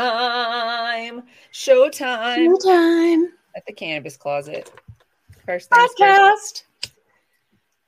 Showtime. Showtime. Showtime. At the cannabis closet. First things first.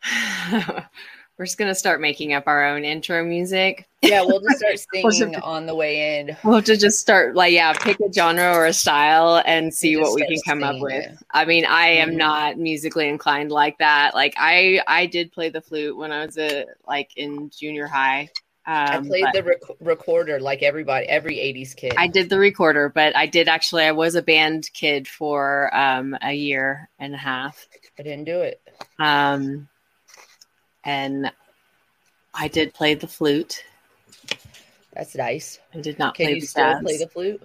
Podcast. We're just gonna start making up our own intro music. Yeah, we'll just start We'll singing just- on the way in. We'll have to just start like yeah, pick a genre or a style and see just what we can come up with. it. I mean, I am Mhm. not musically inclined like that. Like I I did play the flute when I was a like in junior high. I Um, played the rec- recorder like everybody, every 80s kid. I did the recorder, but I did actually I was a band kid for um a year and a half. I didn't do it. Um and I did play the flute. That's nice. I did not Can play you the still play the flute?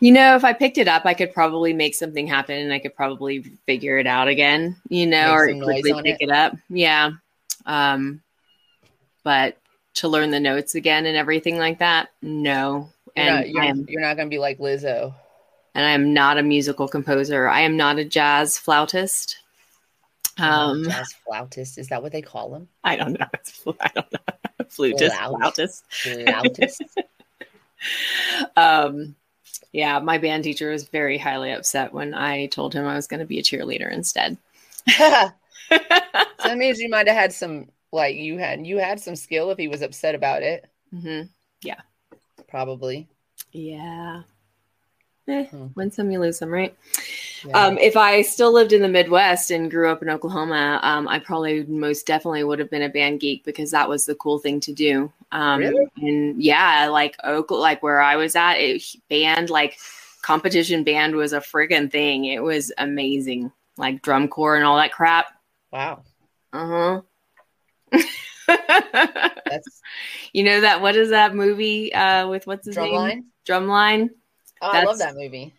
You know, if I picked it up, I could probably make something happen and I could probably figure it out again, you know, Make or quickly pick it? it. up. Yeah. Um, but to learn the notes again and everything like that, no. And not, you're, am you're not going to be like Lizzo. and I am not a musical composer. I am not a jazz flautist. Um, Jazz flautist. Is that what they call them? I don't know. I don't know. Flutist, Flaut. flautist. Flautist. Um, yeah, my band teacher was very highly upset when I told him I was going to be a cheerleader instead. so that means you might have had some, like you had, you had some skill if he was upset about it. hmm Yeah, Probably. Yeah. Eh, Hmm. win some, you lose some, right? Yeah. Um, if I still lived in the Midwest and grew up in Oklahoma, um, I probably most definitely would have been a band geek because that was the cool thing to do. Um, Really? And yeah, like Oak, like where I was at, it, band like competition band was a friggin' thing. It was amazing, like drum corps and all that crap. wow. Uh huh. That's you know that what is that movie uh, with what's his name? drumline. Drumline. Oh, I love that movie.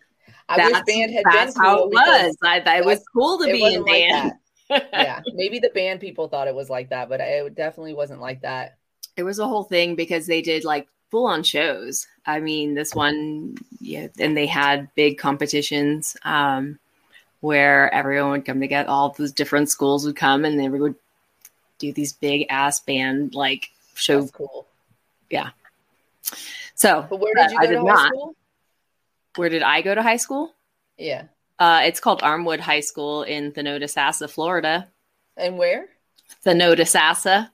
I wish That's- band had been That's how cool it was. I, I, it was cool to be in wasn't like band. yeah, maybe the band people thought it was like that, but it definitely wasn't like that. it was a whole thing because they did like full on shows. I mean, this one, yeah, and they had big competitions um, where everyone would come together. All those different schools would come and they would do these big ass band like show. That's cool. Yeah. So, But where did you I go to high not. school? where did I go to high school? Yeah, Uh, it's called Armwood High School in Thonotosassa, Florida. and where? Thonotosassa.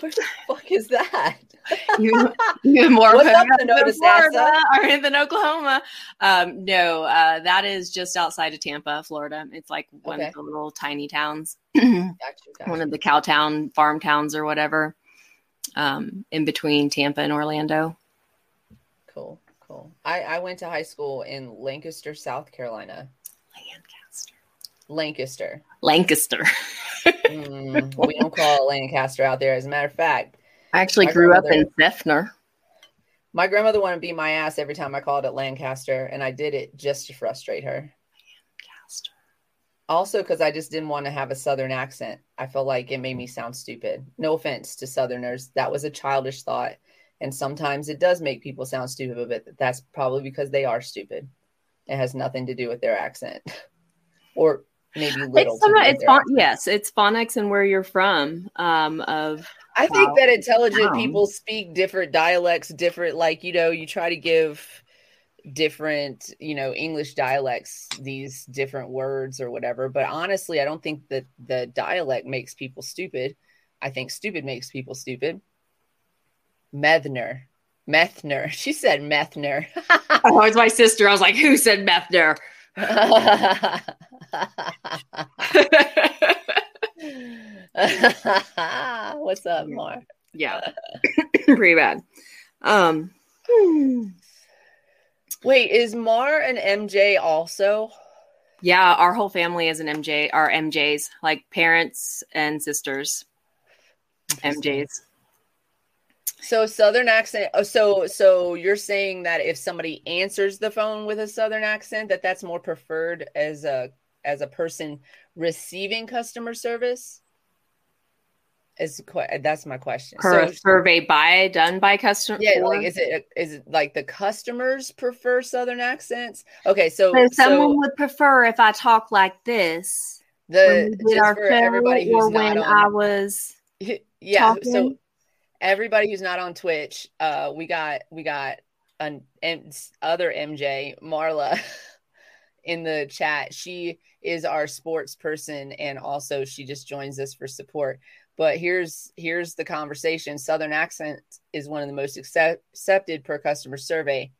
Where the fuck is that? You, you more What's up? Florida or than Oklahoma. Um, no, uh, that is just outside of Tampa, Florida. It's like one Okay. of the little tiny towns, Gotcha, gotcha. one of the cow town farm towns or whatever, um, in between Tampa and Orlando. Cool, cool. I, I went to high school in Lancaster, South Carolina. Lancaster. Lancaster. Lancaster. Mm, we don't call it Lancaster out there. As a matter of fact, I actually My grew up in Seffner. my grandmother wanted to beat my ass every time I called it Lancaster, and I did it just to frustrate her. Lancaster. Also, because I just didn't want to have a Southern accent. I felt like it made me sound stupid. No offense to Southerners. That was a childish thought. And sometimes it does make people sound stupid, but that's probably because they are stupid. It has nothing to do with their accent. or maybe little. It's, some- it's phon- yes, it's phonics and where you're from. Um, of I think that intelligent people speak different dialects, different, like, you know, you try to give different, you know, English dialects these different words or whatever. But honestly, I don't think that the dialect makes people stupid. I think stupid makes people stupid. Methner. Methner. She said Methner. oh, it's my sister. I was like, who said Methner? What's up, Mar? yeah, pretty bad. Um, Wait, is Mar and MJ also? yeah, our whole family is an MJ. Our MJs, like parents and sisters. MJs. So southern accent. oh, So so you're saying that if somebody answers the phone with a southern accent, that that's more preferred as a as a person receiving customer service. Is that's my question. Per So survey by done by customer. yeah, like is it is it like the customers prefer southern accents? Okay, so So someone so would prefer if I talk like this the when just our for everybody or who's not when on I was. yeah so everybody who's not on twitch uh we got we got an, an other MJ, Marla, in the chat. She is our sports person, and also she just joins us for support. But here's here's the conversation. Southern accent is one of the most accept, accepted per customer survey.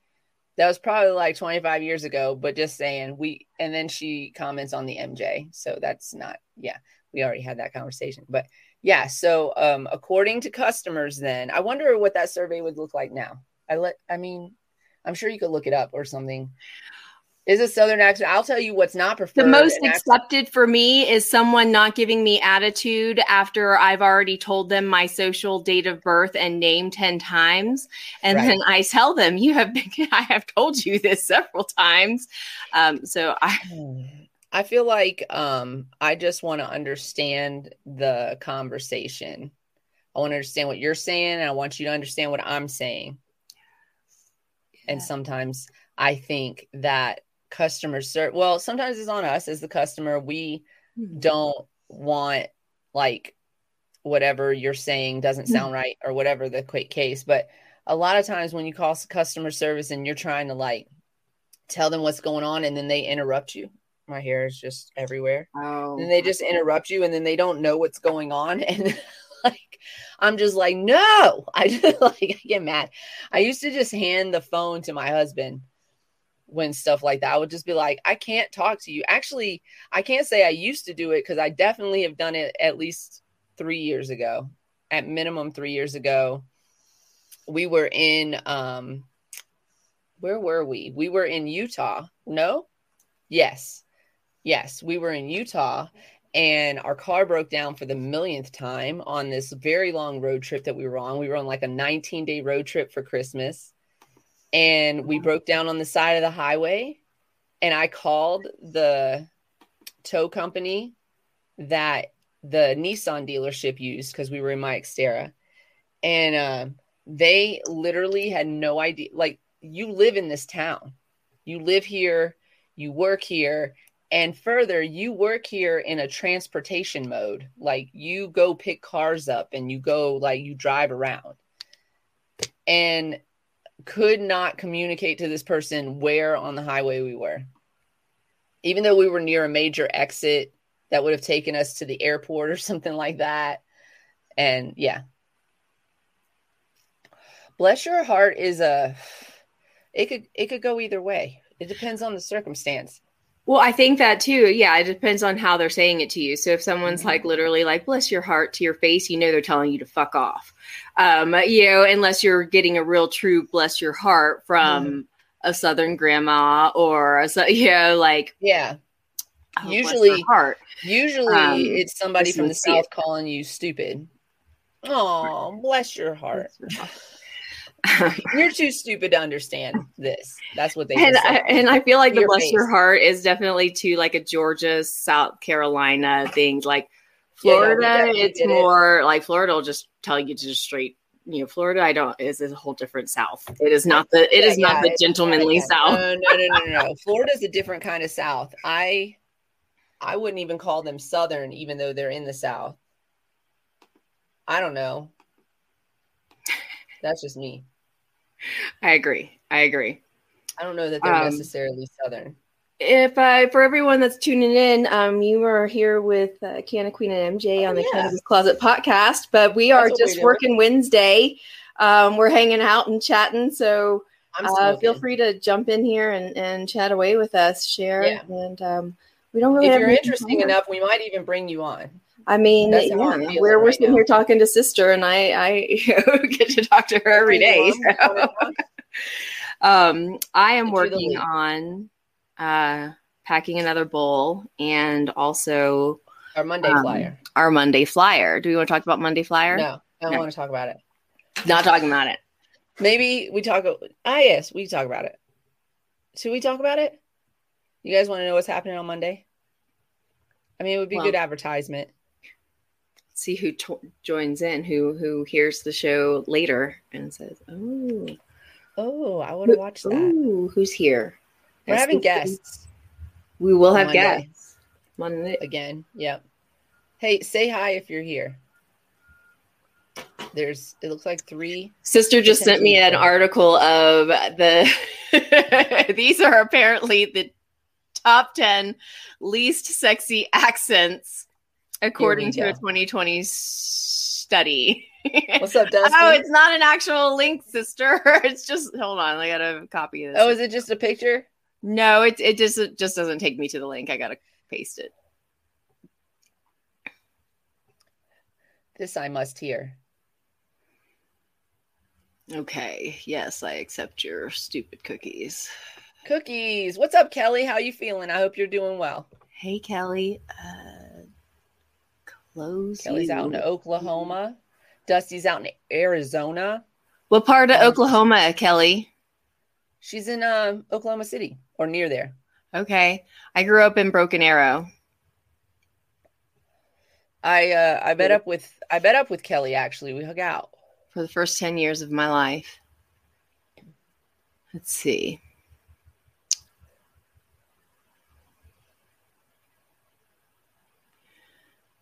That was probably like 25 years ago, but just saying we. And then she comments on the MJ, so that's not. Yeah, we already had that conversation, but yeah. So um, according to customers, then I wonder what that survey would look like now. I let. I mean, I'm sure you could look it up or something. Is a Southern accent? I'll tell you what's not preferred. The most accepted for me is someone not giving me attitude after I've already told them my social date of birth and name 10 times. And right. then I tell them, you have been, I have told you this several times. Um, so I, I feel like um, I just want to understand the conversation. I want to understand what you're saying, and I want you to understand what I'm saying. And sometimes I think that customer service well sometimes it's on us as the customer we mm-hmm. don't want like whatever you're saying doesn't mm-hmm. sound right or whatever the quick case but a lot of times when you call customer service and you're trying to like tell them what's going on and then they interrupt you my hair is just everywhere oh. and they just interrupt you and then they don't know what's going on and like i'm just like no i just like I get mad i used to just hand the phone to my husband when stuff like that. I would just be like, I can't talk to you. Actually, I can't say I used to do it because I definitely have done it at least three years ago, at minimum three years ago. We were in, um, where were we? We were in Utah. No? Yes. Yes. We were in Utah and our car broke down for the millionth time on this very long road trip that we were on. We were on like a 19 day road trip for Christmas and we broke down on the side of the highway and i called the tow company that the nissan dealership used because we were in my xterra. And uh, they literally had no idea like you live in this town. You live here you work here and further you work here in a transportation mode. Like you go pick cars up and you go like you drive around. And could not communicate to this person where on the highway we were. Even though we were near a major exit that would have taken us to the airport or something like that. And yeah. Bless your heart is a it could it could go either way. It depends on the circumstance. Well, I think that too. Yeah, it depends on how they're saying it to you. So if someone's mm-hmm. like literally like "bless your heart" to your face, you know they're telling you to fuck off. Um, you know, unless you're getting a real true "bless your heart" from mm-hmm. a Southern grandma or a you know like yeah. Oh, usually, heart. Usually, um, it's somebody from the south it. calling you stupid. Oh, bless your heart. Bless your heart. You're too stupid to understand this. That's what they and I, and I feel like the bless face. your heart is definitely to like a Georgia, South Carolina thing. Like Florida, yeah, it's more it. like Florida will just tell you to just straight. You know, Florida, I don't is a whole different South. It is not the it yeah, is not the gentlemanly South. No, no, no, no, no. Florida is a different kind of South. I I wouldn't even call them Southern, even though they're in the South. I don't know. That's just me. I agree. I agree. I don't know that they're um, necessarily Southern. If uh, for everyone that's tuning in, um, you are here with uh, Canna Queen and MJ oh, on the yeah. Cannabis Closet podcast, but we are just working Wednesday. Um, we're hanging out and chatting, so uh, feel free to jump in here and, and chat away with us, share, yeah. and um, we don't really. If you're interesting enough, we might even bring you on. I mean, yeah, we're, we're right sitting now. here talking to sister, and I, I you know, get to talk to her every day. So. um, I am working on uh, packing another bowl and also our Monday um, flyer. Our Monday flyer. Do we want to talk about Monday flyer? No, I don't no. want to talk about it. Not talking about it. Maybe we talk. Ah, yes, we talk about it. Should we talk about it? You guys want to know what's happening on Monday? I mean, it would be well, good advertisement see who to- joins in, who who hears the show later and says, "Oh, oh, I want to watch that." Ooh, who's here? We're That's having guests. We will have Monday. guests Monday again. Yep. Hey, say hi if you're here. There's it looks like three. Sister just sent me an article of the these are apparently the top 10 least sexy accents according to a 2020 study. What's up, Dusty? oh, it's not an actual link, sister. It's just hold on, I gotta copy this. Oh, is it just a picture? No, it it just it just doesn't take me to the link. I gotta paste it. This I must hear. Okay. Yes, I accept your stupid cookies. Cookies. What's up, Kelly? How you feeling? I hope you're doing well. Hey, Kelly. Uh, close. Kelly's out in Oklahoma. Dusty's out in Arizona. What part of um, Oklahoma, Kelly? She's in uh, Oklahoma City or near there. Okay. I grew up in Broken Arrow. I uh, I met up with I met up with Kelly actually. We hung out for the first 10 years of my life. Let's see.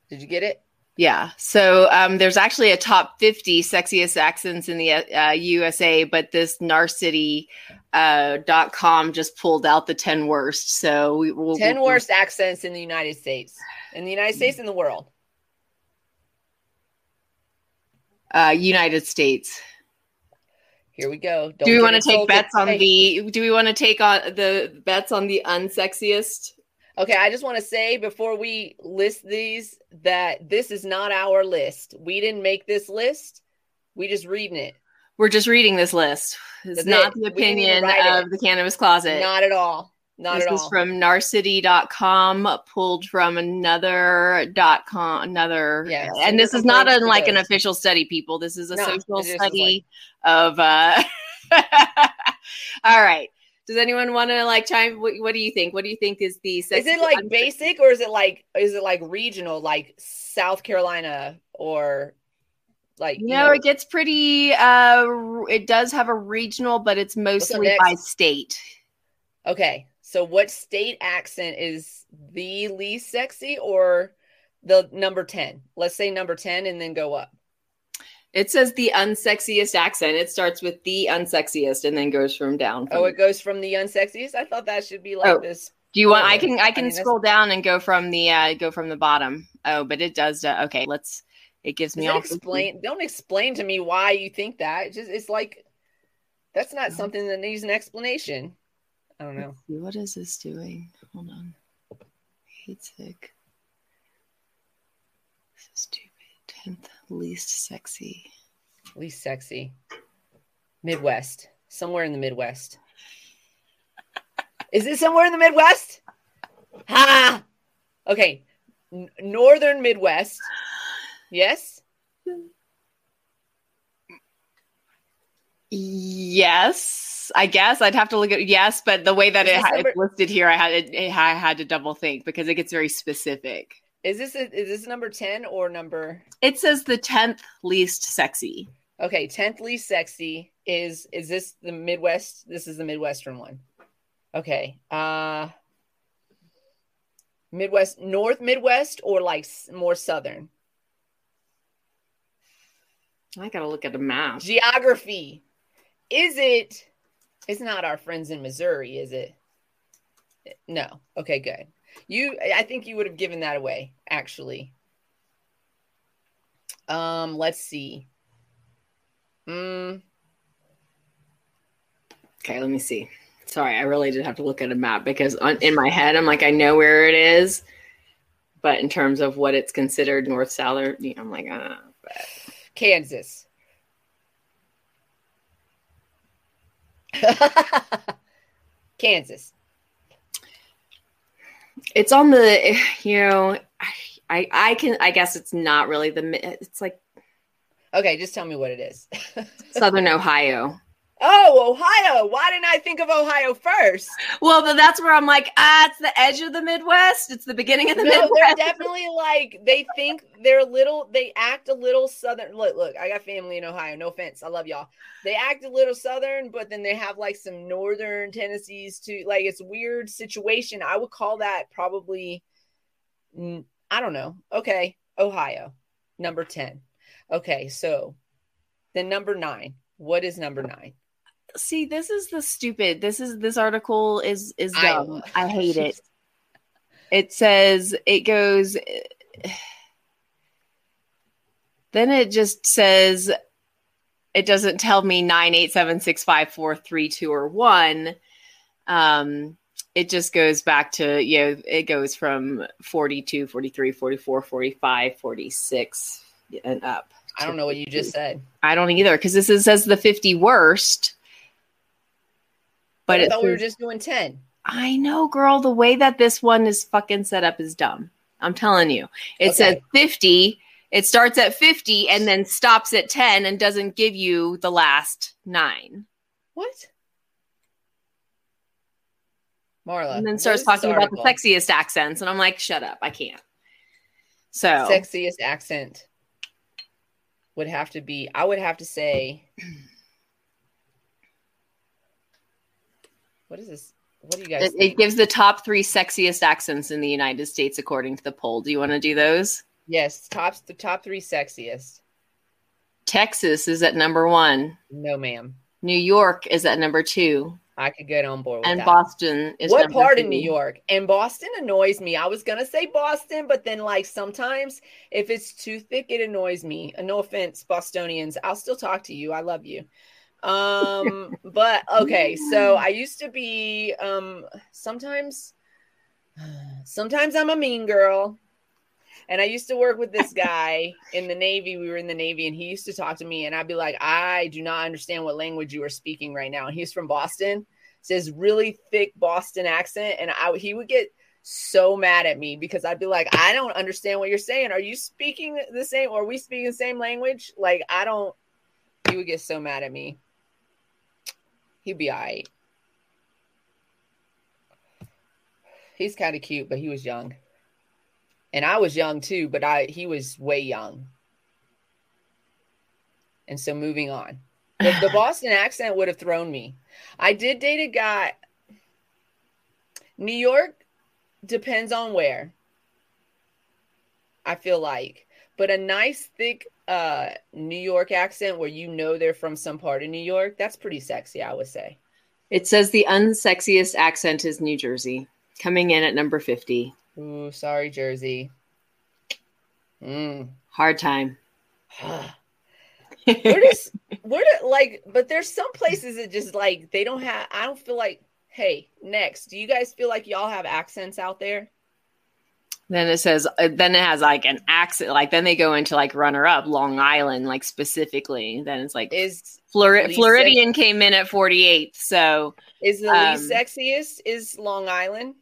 Did you get it? Yeah. So um, there's actually a top 50 sexiest accents in the uh, USA, but this Narcity uh, dot com just pulled out the 10 worst. So we will 10 worst accents in the United States, in the United States, in the world. Uh, United States. Here we go. Don't do we want to take bets on the? Do we want to take on the bets on the unsexiest? Okay, I just want to say before we list these that this is not our list. We didn't make this list. We just reading it. We're just reading this list. It's That's not it. the opinion of it. the cannabis closet. Not at all. Not this at all. This is from narcity.com, pulled from another dot com, another. Yeah, and this is not an, like an official study, people. This is a no, social study like... of. uh. Does anyone want to like chime? What, what, do you think? What do you think is the? Is it like basic or is it like is it like regional, like South Carolina or like? You no, know, it gets pretty. uh It does have a regional, but it's mostly by state. Okay, so what state accent is the least sexy or the number ten? Let's say number ten, and then go up. It says the unsexiest accent. It starts with the unsexiest and then goes from down. From oh, it goes from the unsexiest. I thought that should be like oh, this. Do you want? I can. I can I mean, scroll down and go from the uh go from the bottom. Oh, but it does. Uh, okay, let's. It gives me all. Explain. Don't explain to me why you think that. It's just it's like that's not uh-huh. something that needs an explanation. I don't know. What is this doing? Hold on. Hate sick. This is stupid. Tenth least sexy. Least sexy. Midwest. Somewhere in the Midwest. Is it somewhere in the Midwest? Ha! Okay. N- Northern Midwest. Yes? Yes, I guess I'd have to look at yes, but the way that it, number- it's listed here, I had it, I had to double think because it gets very specific. Is this a, is this number 10 or number It says the 10th least sexy. Okay, 10th least sexy is is this the Midwest? This is the Midwestern one. Okay. Uh Midwest North Midwest or like more southern? I got to look at the map. Geography. Is it it's not our friends in Missouri, is it? No. Okay, good. You, I think you would have given that away, actually. Um, let's see. Mm. Okay, let me see. Sorry, I really did have to look at a map because on, in my head, I'm like, I know where it is, but in terms of what it's considered north south, or I'm like, ah, but. Kansas. Kansas it's on the you know I I can I guess it's not really the it's like okay just tell me what it is. Southern Ohio Oh, Ohio. Why didn't I think of Ohio first? Well, but that's where I'm like, ah, it's the edge of the Midwest. It's the beginning of the no, Midwest. They're definitely like they think they're little, they act a little southern. Look, look, I got family in Ohio. No offense. I love y'all. They act a little southern, but then they have like some northern tendencies to like it's a weird situation. I would call that probably I don't know. Okay. Ohio, number 10. Okay, so Then number nine. What is number nine? See, this is the stupid. This is this article is is dumb. I, I hate it. It says it goes. Then it just says it doesn't tell me nine eight seven six five four three two or one. Um, it just goes back to you know it goes from 42 43 44 45 46 and up i don't know what you just said i don't either because this is, says the 50 worst but i thought we were just doing 10 i know girl the way that this one is fucking set up is dumb i'm telling you it okay. says 50 it starts at 50 and then stops at 10 and doesn't give you the last nine what Marla. And then starts talking about the sexiest accents. And I'm like, shut up. I can't. So, sexiest accent would have to be, I would have to say, what is this? What do you guys it, it, gives the top three sexiest accents in the United States according to the poll. Do you want to do those? Yes, top the top three sexiest. Texas is at number one. No, ma'am. New York is at number two. I could get on board with and that. Boston is what part in New York? And Boston annoys me. I was gonna say Boston, but then like sometimes if it's too thick, it annoys me. Uh, no offense, Bostonians. I'll still talk to you. I love you. Um, but okay, so I used to be um sometimes sometimes I'm a mean girl. And I used to work with this guy in the Navy. We were in the Navy, and he used to talk to me, and I'd be like, I do not understand what language you are speaking right now. And he's from Boston, says really thick Boston accent, and I he would get so mad at me because I'd be like, I don't understand what you're saying. Are you speaking the same? Or are we speaking the same language? Like, I don't. He would get so mad at me. He'd be all right. He's kind of cute, but he was young and I was young too, but I he was way young. And so moving on. The, the Boston accent would have thrown me. I did date a guy. New York depends on where. I feel like, but a nice thick uh New York accent where you know they're from some part of New York, that's pretty sexy, I would say. It says the unsexiest accent is New Jersey, coming in at number 50. Ooh, sorry, Jersey. Mm. Hard time. where does where do like but there's some places that just like they don't have I don't feel like hey, next. Do you guys feel like y'all have accents out there? Then it says uh, then it has like an accent like then they go into like runner up Long Island like specifically. Then it's like is Flor- Floridian came in at 48th. So is the um, least sexiest is Long Island?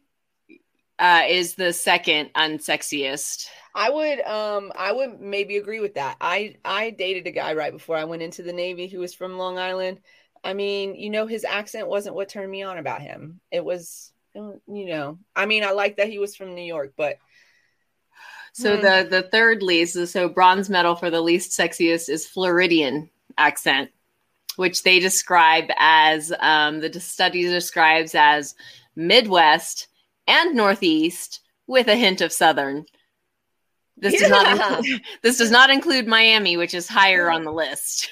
uh, is the second unsexiest. I would um I would maybe agree with that. I I dated a guy right before I went into the Navy who was from Long Island. I mean, you know, his accent wasn't what turned me on about him. It was, you know, I mean, I like that he was from New York, but so hmm. the the third least, so bronze medal for the least sexiest is Floridian accent, which they describe as um, the study describes as Midwest and Northeast with a hint of Southern. This yeah. does not include, this does not include Miami, which is higher on the list.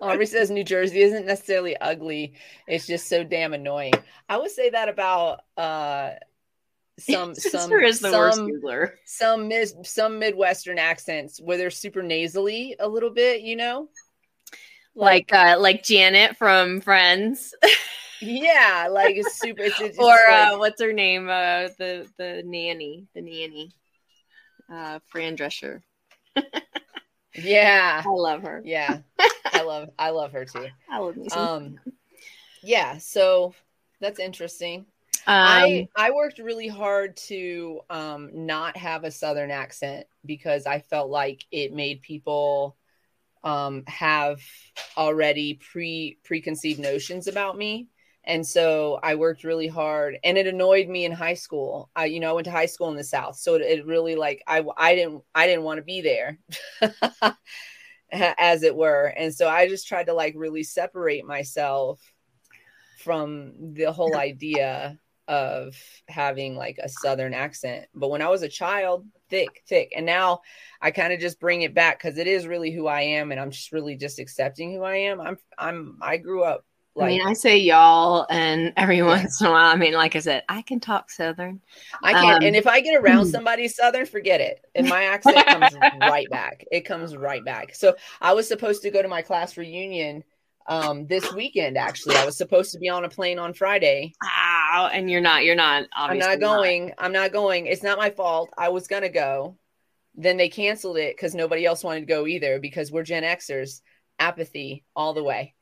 Aubrey says New Jersey isn't necessarily ugly; it's just so damn annoying. I would say that about uh, some some is the some, worst Googler. some mid, some Midwestern accents where they're super nasally a little bit, you know, like like, uh, like Janet from Friends. yeah, like it's super. It's, it's or like, uh, what's her name? Uh, the the nanny, the nanny, uh, Fran Drescher. yeah, I love her. Yeah, I love I love her too. I love me. Um, yeah. So that's interesting. Um, I I worked really hard to um, not have a southern accent because I felt like it made people um, have already pre preconceived notions about me and so I worked really hard and it annoyed me in high school. I, you know, I went to high school in the South. So it, it really like, I, I didn't, I didn't want to be there as it were. And so I just tried to like really separate myself from the whole idea of having like a southern accent. But when I was a child, thick, thick. And now I kind of just bring it back because it is really who I am and I'm just really just accepting who I am. I'm I'm I grew up like, I mean, I say y'all, and every once in a while, I mean, like I said, I can talk Southern. I can, um, and if I get around somebody Southern, forget it, and my accent comes right back. It comes right back. So I was supposed to go to my class reunion um, this weekend. Actually, I was supposed to be on a plane on Friday. Wow, and you're not. You're not. I'm not going. Not. I'm not going. It's not my fault. I was gonna go. Then they canceled it because nobody else wanted to go either because we're Gen Xers. Apathy all the way.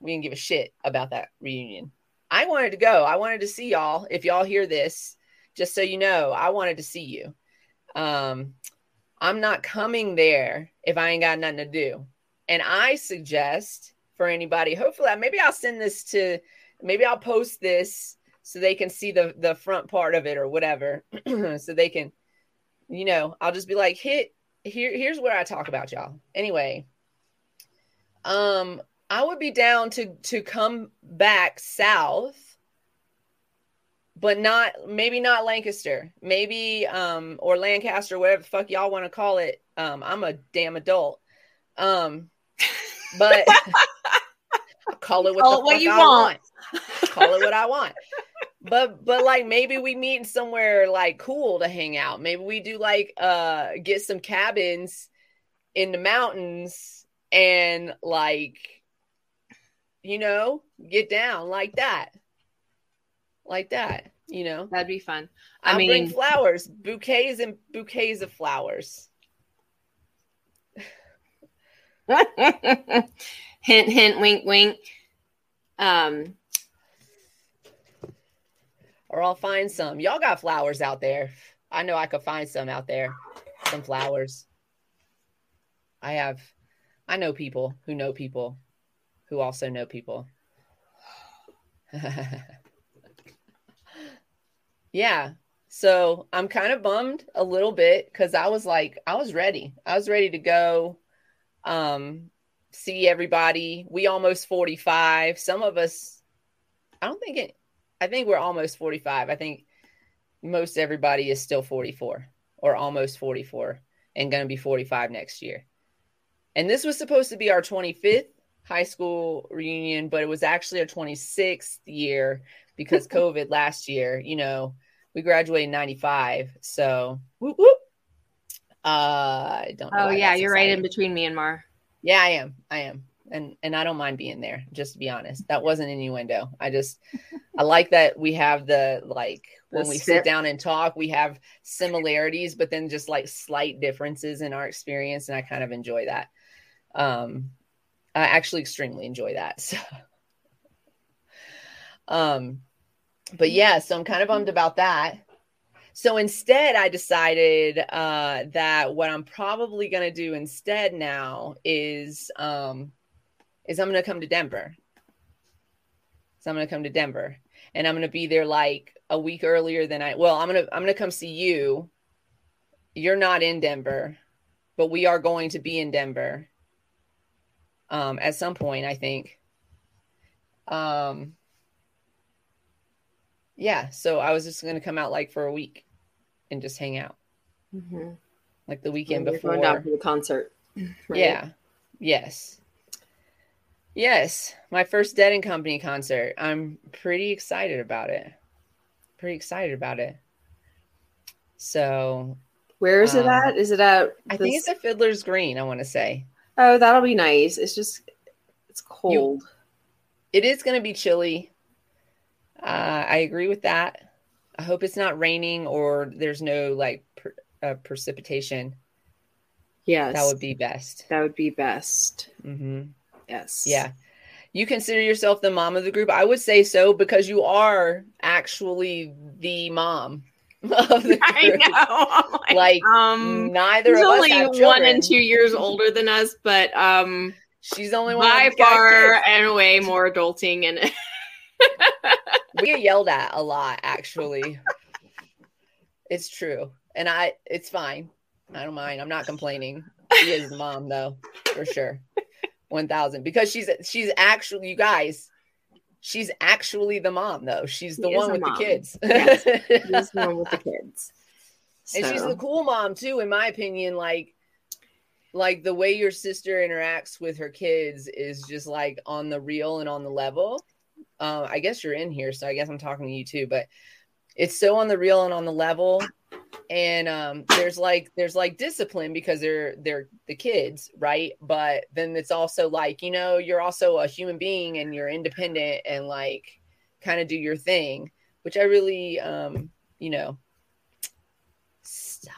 We didn't give a shit about that reunion. I wanted to go. I wanted to see y'all. If y'all hear this, just so you know, I wanted to see you. Um, I'm not coming there if I ain't got nothing to do. And I suggest for anybody. Hopefully, maybe I'll send this to, maybe I'll post this so they can see the the front part of it or whatever, so they can, you know, I'll just be like, hit here. Here's where I talk about y'all. Anyway, um, I would be down to to come back south but not maybe not Lancaster, maybe um or Lancaster, whatever the fuck y'all want to call it. Um, I'm a damn adult. Um, but call it what call the what you I want. want. call it what I want. But but like maybe we meet somewhere like cool to hang out. Maybe we do like uh get some cabins in the mountains and like you know get down like that. Like that, you know. That'd be fun. I I'll mean bring flowers, bouquets and bouquets of flowers. hint, hint, wink, wink. Um, or I'll find some. Y'all got flowers out there. I know I could find some out there. Some flowers. I have, I know people who know people who also know people. yeah. So I'm kind of bummed a little bit because I was like, I was ready. I was ready to go. Um, see everybody. We almost 45. Some of us, I don't think it, I think we're almost 45. I think most everybody is still 44 or almost 44 and going to be 45 next year. And this was supposed to be our 25th high school reunion, but it was actually our 26th year because COVID last year, you know, we graduated in 95. So, whoop, whoop. Uh, I don't Oh, yeah, you're exciting. right in between me and Mar. Yeah, I am. I am. And and I don't mind being there, just to be honest. That wasn't innuendo. I just I like that we have the like when we sit down and talk, we have similarities, but then just like slight differences in our experience. And I kind of enjoy that. Um I actually extremely enjoy that. So um but yeah, so I'm kind of bummed about that. So instead, I decided uh, that what I'm probably going to do instead now is um, is I'm going to come to Denver. So I'm going to come to Denver, and I'm going to be there like a week earlier than I. Well, I'm gonna I'm gonna come see you. You're not in Denver, but we are going to be in Denver um, at some point, I think. Um, yeah, so I was just going to come out like for a week and just hang out, mm-hmm. like the weekend before. Going down for the concert. Right? Yeah. Yes. Yes, my first Dead and Company concert. I'm pretty excited about it. Pretty excited about it. So, where is um, it at? Is it at? I think it's at Fiddler's Green. I want to say. Oh, that'll be nice. It's just it's cold. You, it is going to be chilly. Uh, I agree with that. I hope it's not raining or there's no like per, uh, precipitation. Yes, that would be best. That would be best. Mm-hmm. Yes. Yeah. You consider yourself the mom of the group? I would say so because you are actually the mom of the group. I know. Like, like um, neither of us is only us one and two years older than us, but um, she's the only one by far and way more adulting and we get yelled at a lot, actually. it's true. And I it's fine. I don't mind. I'm not complaining. She is the mom though, for sure. One thousand. Because she's she's actually you guys, she's actually the mom though. She's the She one with mom. the kids. Yes. She's the one with the kids. and she's the cool mom too, in my opinion. Like, like the way your sister interacts with her kids is just like on the real and on the level. Uh, I guess you're in here, so I guess I'm talking to you too. But it's so on the real and on the level, and um, there's like there's like discipline because they're they're the kids, right? But then it's also like you know you're also a human being and you're independent and like kind of do your thing, which I really um, you know. Stop.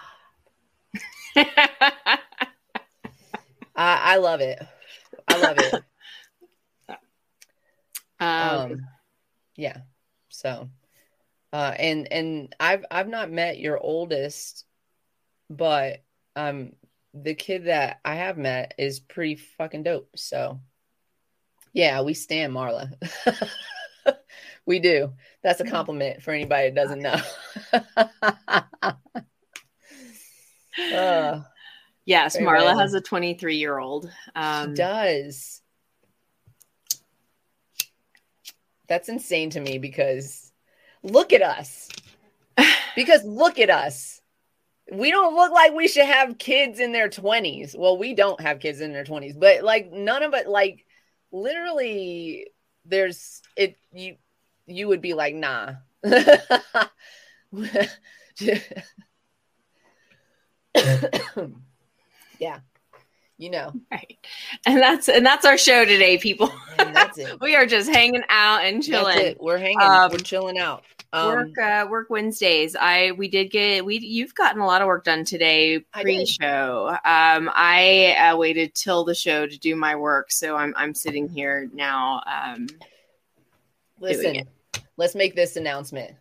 I, I love it. I love it. um, um yeah so uh and and i've i've not met your oldest but um the kid that i have met is pretty fucking dope. So yeah we stand marla. We do. That's a compliment for anybody that doesn't know. Uh, yes, Marla has a 23 year old. Um, she does. That's insane to me because look at us. Because look at us. We don't look like we should have kids in their 20s well we don't have kids in their 20s but like none of it like literally there's it you you would be like nah. Yeah you know right. And that's and that's our show today, people. that's it we are just hanging out and chilling. we're hanging Um, we're chilling out um work uh, work Wednesdays. I we did get we you've gotten a lot of work done today pre-show. Um, I uh, waited till the show to do my work, so I'm I'm sitting here now. Um, Listen, let's make this announcement.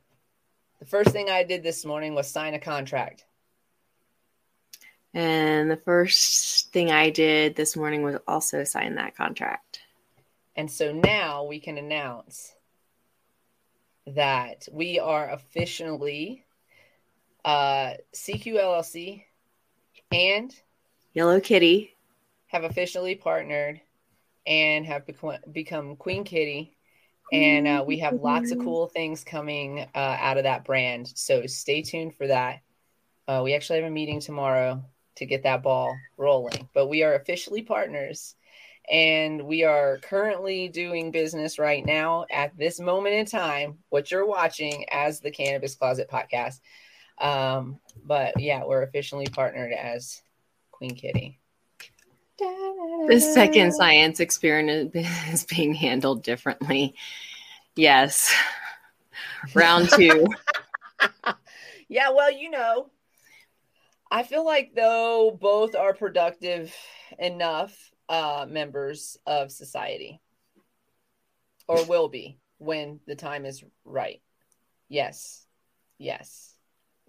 The first thing I did this morning was sign a contract. And the first thing I did this morning was also sign that contract. And so now we can announce that we are officially uh, CQLLC and Yellow Kitty. have officially partnered and have become, become Queen Kitty. And uh, we have lots of cool things coming uh, out of that brand. So stay tuned for that. Uh, we actually have a meeting tomorrow to get that ball rolling. But we are officially partners. And we are currently doing business right now at this moment in time, what you're watching as the Cannabis Closet podcast. Um, but yeah, we're officially partnered as Queen Kitty. The second science experiment is being handled differently. Yes. Round two. yeah, well, you know, I feel like though both are productive enough uh, members of society, or will be when the time is right. Yes, yes,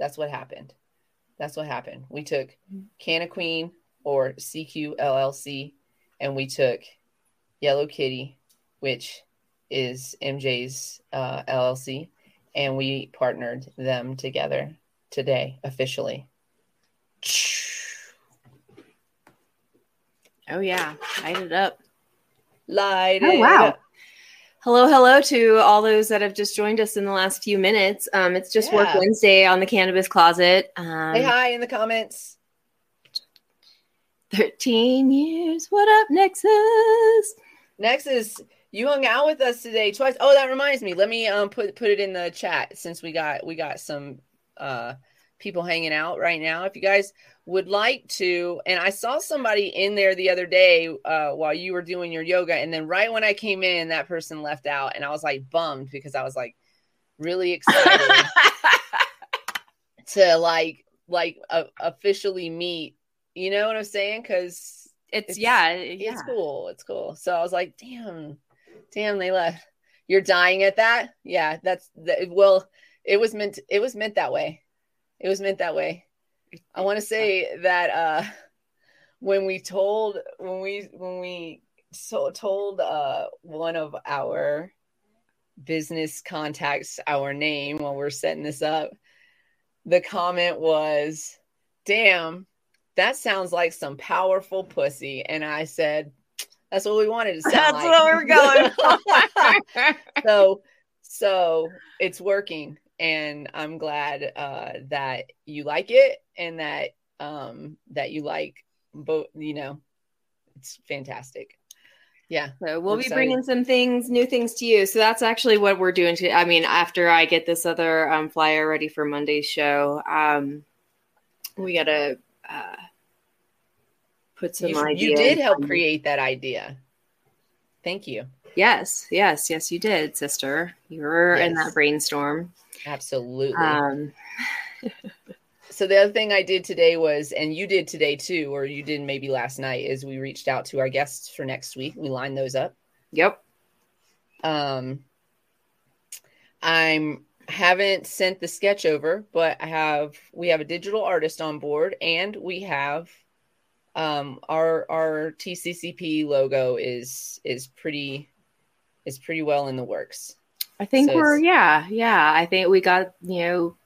that's what happened. That's what happened. We took Canna Queen or CQ LLC, and we took Yellow Kitty, which is MJ's uh, LLC, and we partnered them together today officially. Oh yeah, light it up. Light Oh, it wow. up. Hello, hello to all those that have just joined us in the last few minutes. Um, it's just Work Wednesday on the Cannabis Closet. Um, Say hi in the comments. 13 years. What up, Nexus? Next is you hung out with us today twice. Oh, that reminds me. Let me um put put it in the chat since we got we got some uh people hanging out right now. If you guys would like to, and I saw somebody in there the other day uh while you were doing your yoga, and then right when I came in, that person left out, and I was like bummed because I was like really excited to like like uh, officially meet. You know what I'm saying? Because it's, It's- yeah, yeah. it's cool. It's cool. So I was like, damn, damn, they left. You're dying at that? Yeah, that's that. Well, it was meant. It was meant that way. It was meant that way. I want to say that uh, when we told when we when we so told uh, one of our business contacts our name while we're setting this up, the comment was, "Damn, that sounds like some powerful pussy." And I said, That's what we wanted to sound That's like. what we're going so so it's working and I'm glad uh that you like it and that um that you like both you know it's fantastic. Yeah. So we'll I'm be excited. bringing some things, new things to you. So that's actually what we're doing. To, I mean, after I get this other um, flyer ready for Monday's show, um, we gotta uh, put some You, ideas. you did help on- create that idea. Thank you. Yes, yes, yes, you did, sister. You were in Yes. that brainstorm. Absolutely. Um, so the other thing I did today was, and you did today too, or you did maybe last night, is we reached out to our guests for next week. We lined those up. yep. Um, I'm haven't sent the sketch over, but I have we have a digital artist on board, and we have um our our TCCP logo is is pretty is pretty well in the works. I think So we're yeah, yeah. I think we got you know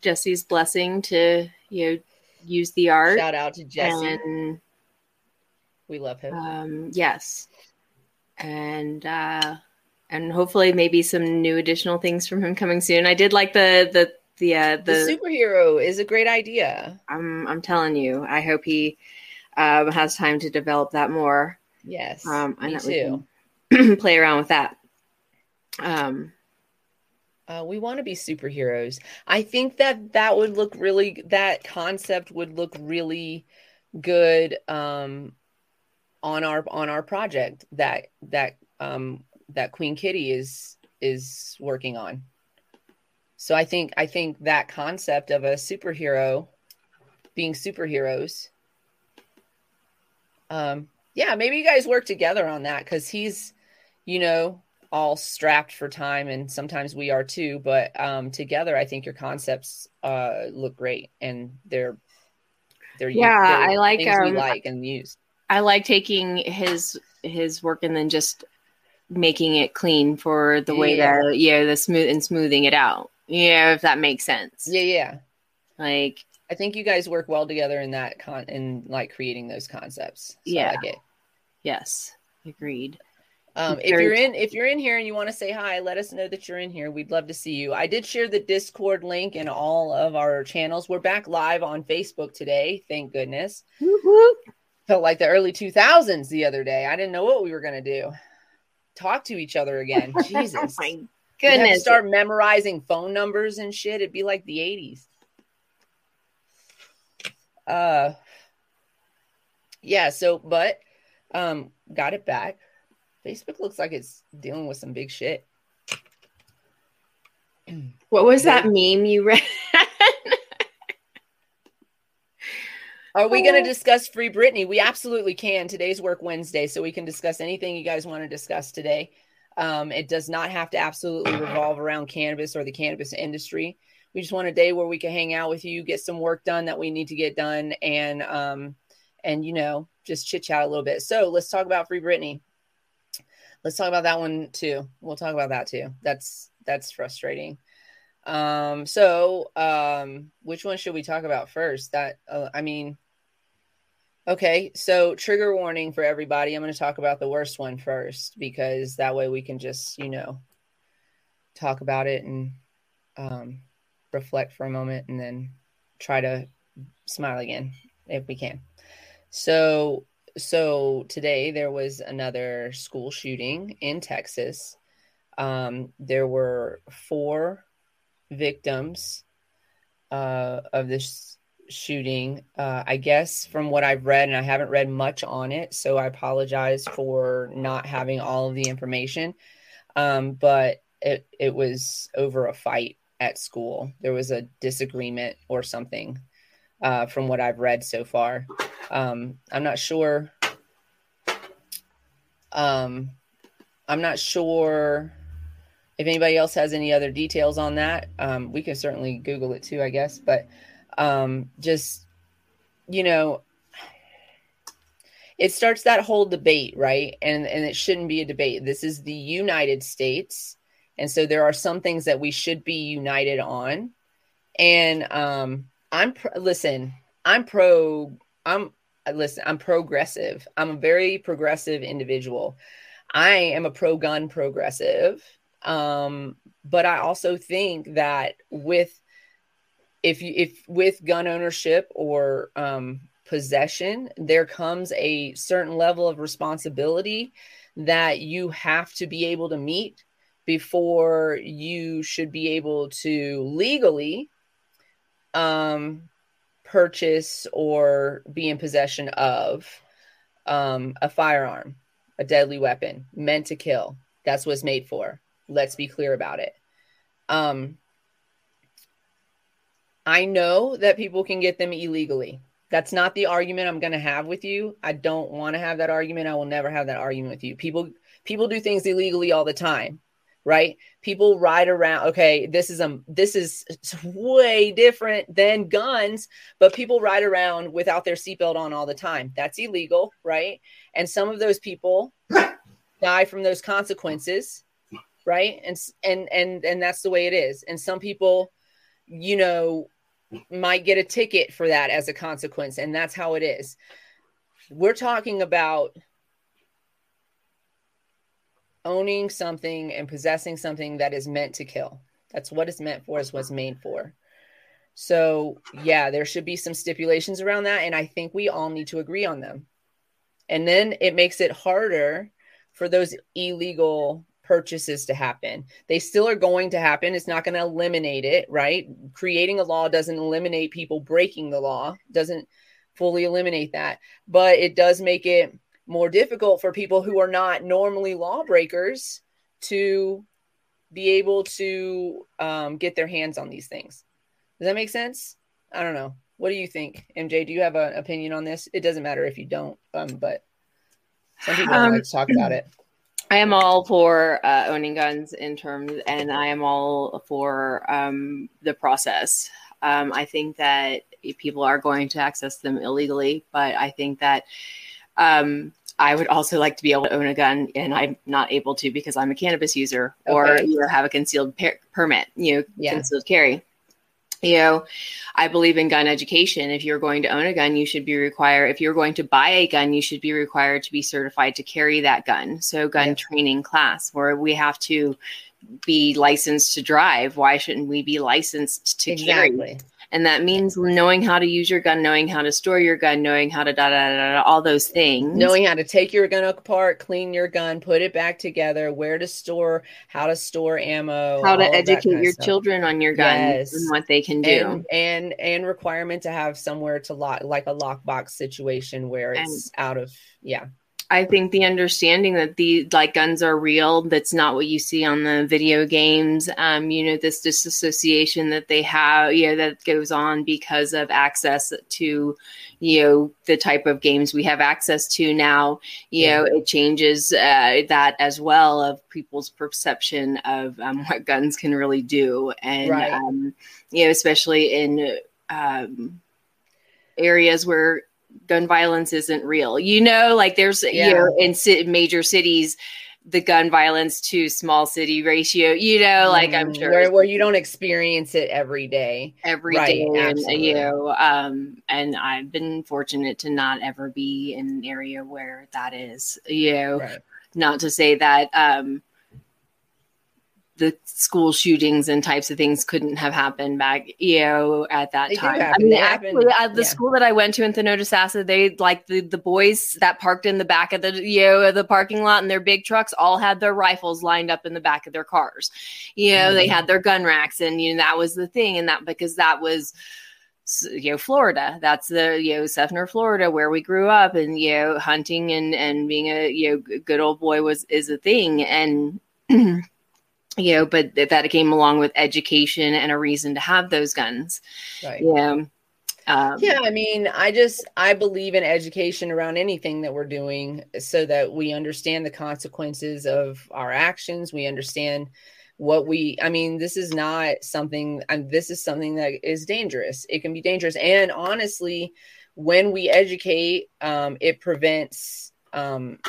Jesse's blessing to you know use the art Shout out to Jesse. and we love him. um, yes, and uh, and hopefully maybe some new additional things from him coming soon. I did like the the the uh, the the. superhero is a great idea. I'm I'm telling you, I hope he um, has time to develop that more. Yes, Um, and me that we too. play around with that. Um, Uh, we want to be superheroes. I think that that would look really. That concept would look really good um, on our on our project that that um, that Queen Kitty is is working on. So I think I think that concept of a superhero being superheroes. Um, yeah, maybe you guys work together on that because he's, you know, all strapped for time and sometimes we are too but um together i think your concepts uh look great and they're they're Yeah, they're I like, we um, like and use I like taking his his work and then just making it clean for the way Yeah. that you know the smooth and smoothing it out. Yeah, if that makes sense. yeah yeah Like i think you guys work well together in that con in like creating those concepts so Yeah. I like it yes, agreed. Um if you're in if you're in here and you want to say hi let us know that you're in here we'd love to see you i did share the discord link in all of our channels we're back live on facebook today thank goodness felt like the early 2000s the other day. I didn't know what we were going to do. Talk to each other again. Jesus. oh my have to goodness. start memorizing phone numbers and shit. It'd be like the 80s. Uh yeah, so but um got it back. Facebook looks like it's dealing with some big shit. what was that meme you read? Are we going to discuss Free Britney? We absolutely can. Today's Work Wednesday, so we can discuss anything you guys want to discuss today. Um, it does not have to absolutely revolve around cannabis or the cannabis industry. We just want a day where we can hang out with you, get some work done that we need to get done, and um, and you know just chit chat a little bit. So let's talk about Free Britney. Let's talk about that one too. We'll talk about that too. That's that's frustrating. Um, so um, which one should we talk about first? That uh, I mean. Okay, so trigger warning for everybody. I'm going to talk about the worst one first because that way we can just, you know, talk about it and um, reflect for a moment and then try to smile again if we can. So, so today there was another school shooting in Texas. Um, there were four victims uh, of this shooting. Uh, I guess from what I've read, and I haven't read much on it, so I apologize for not having all of the information. Um, but it it was over a fight at school. There was a disagreement or something. Uh, from what I've read so far, um, I'm not sure. Um, I'm not sure if anybody else has any other details on that. Um, we can certainly Google it too, I guess. But um just you know it starts that whole debate right and and it shouldn't be a debate this is the united states and so there are some things that we should be united on and um i'm listen i'm pro i'm listen, I'm progressive. I'm a very progressive individual. I am a pro gun progressive. Um, but I also think that with if you if with gun ownership or um, possession, there comes a certain level of responsibility that you have to be able to meet before you should be able to legally um, purchase or be in possession of um, a firearm, a deadly weapon meant to kill. That's what it's made for. Let's be clear about it. Um, I know that people can get them illegally. That's not the argument I'm going to have with you. I don't want to have that argument. I will never have that argument with you. People people do things illegally all the time, right? People ride around. Okay, this is a this is way different than guns, but people ride around without their seatbelt on all the time. That's illegal, right? And some of those people die from those consequences, right? And and and and that's the way it is. And some people, you know, might get a ticket for that as a consequence. And that's how it is. We're talking about owning something and possessing something that is meant to kill. That's what it's meant for, is what's made for. So, yeah, there should be some stipulations around that. And I think we all need to agree on them. And then it makes it harder for those illegal purchases to happen. They still are going to happen. It's not going to eliminate it, right? Creating a law doesn't eliminate people breaking the law, doesn't fully eliminate that, but it does make it more difficult for people who are not normally lawbreakers to be able to um, get their hands on these things. Does that make sense? I don't know. What do you think, MJ? Do you have an opinion on this? It doesn't matter if you don't, um, but some people um, like to talk about it. I am all for uh, owning guns in terms, and I am all for um, the process. Um, I think that people are going to access them illegally, but I think that um, I would also like to be able to own a gun, and I'm not able to because I'm a cannabis user okay. or you know, have a concealed per- permit, you know, yeah. concealed carry you know i believe in gun education if you're going to own a gun you should be required if you're going to buy a gun you should be required to be certified to carry that gun so gun yeah. training class where we have to be licensed to drive why shouldn't we be licensed to exactly. carry and that means knowing how to use your gun, knowing how to store your gun, knowing how to da da da, da all those things. Knowing how to take your gun apart, clean your gun, put it back together, where to store, how to store ammo, how to educate your children on your gun yes. and what they can do, and, and and requirement to have somewhere to lock, like a lockbox situation where it's and, out of yeah I think the understanding that the like guns are real, that's not what you see on the video games. Um, you know, this disassociation that they have, you know, that goes on because of access to, you know, the type of games we have access to now. You yeah. know, it changes uh, that as well of people's perception of um, what guns can really do, and right. um, you know, especially in um, areas where gun violence isn't real. You know, like there's yeah. you know in major cities the gun violence to small city ratio, you know, like mm, I'm sure where, where, you don't experience it every day. every right, day, and, you know, um, and I've been fortunate to not ever be in an area where that is, you know, right. not to say that, um, the school shootings and types of things couldn't have happened back, you know, at that they time. I mean, actually, at the yeah. school that I went to in Thonotosassa, they like the, the boys that parked in the back of the, you know, the parking lot in their big trucks all had their rifles lined up in the back of their cars. You know, mm-hmm. they had their gun racks and, you know, that was the thing. And that because that was, you know Florida. That's the you know Seffner, Florida, where we grew up, and you know hunting and and being a you know good old boy was is a thing, and you know, but that came along with education and a reason to have those guns. Right. Yeah. Um, yeah, I mean, I just I believe in education around anything that we're doing, so that we understand the consequences of our actions. We understand what we. I mean, this is not something. And this is something that is dangerous. It can be dangerous, and honestly, when we educate, um, it prevents um,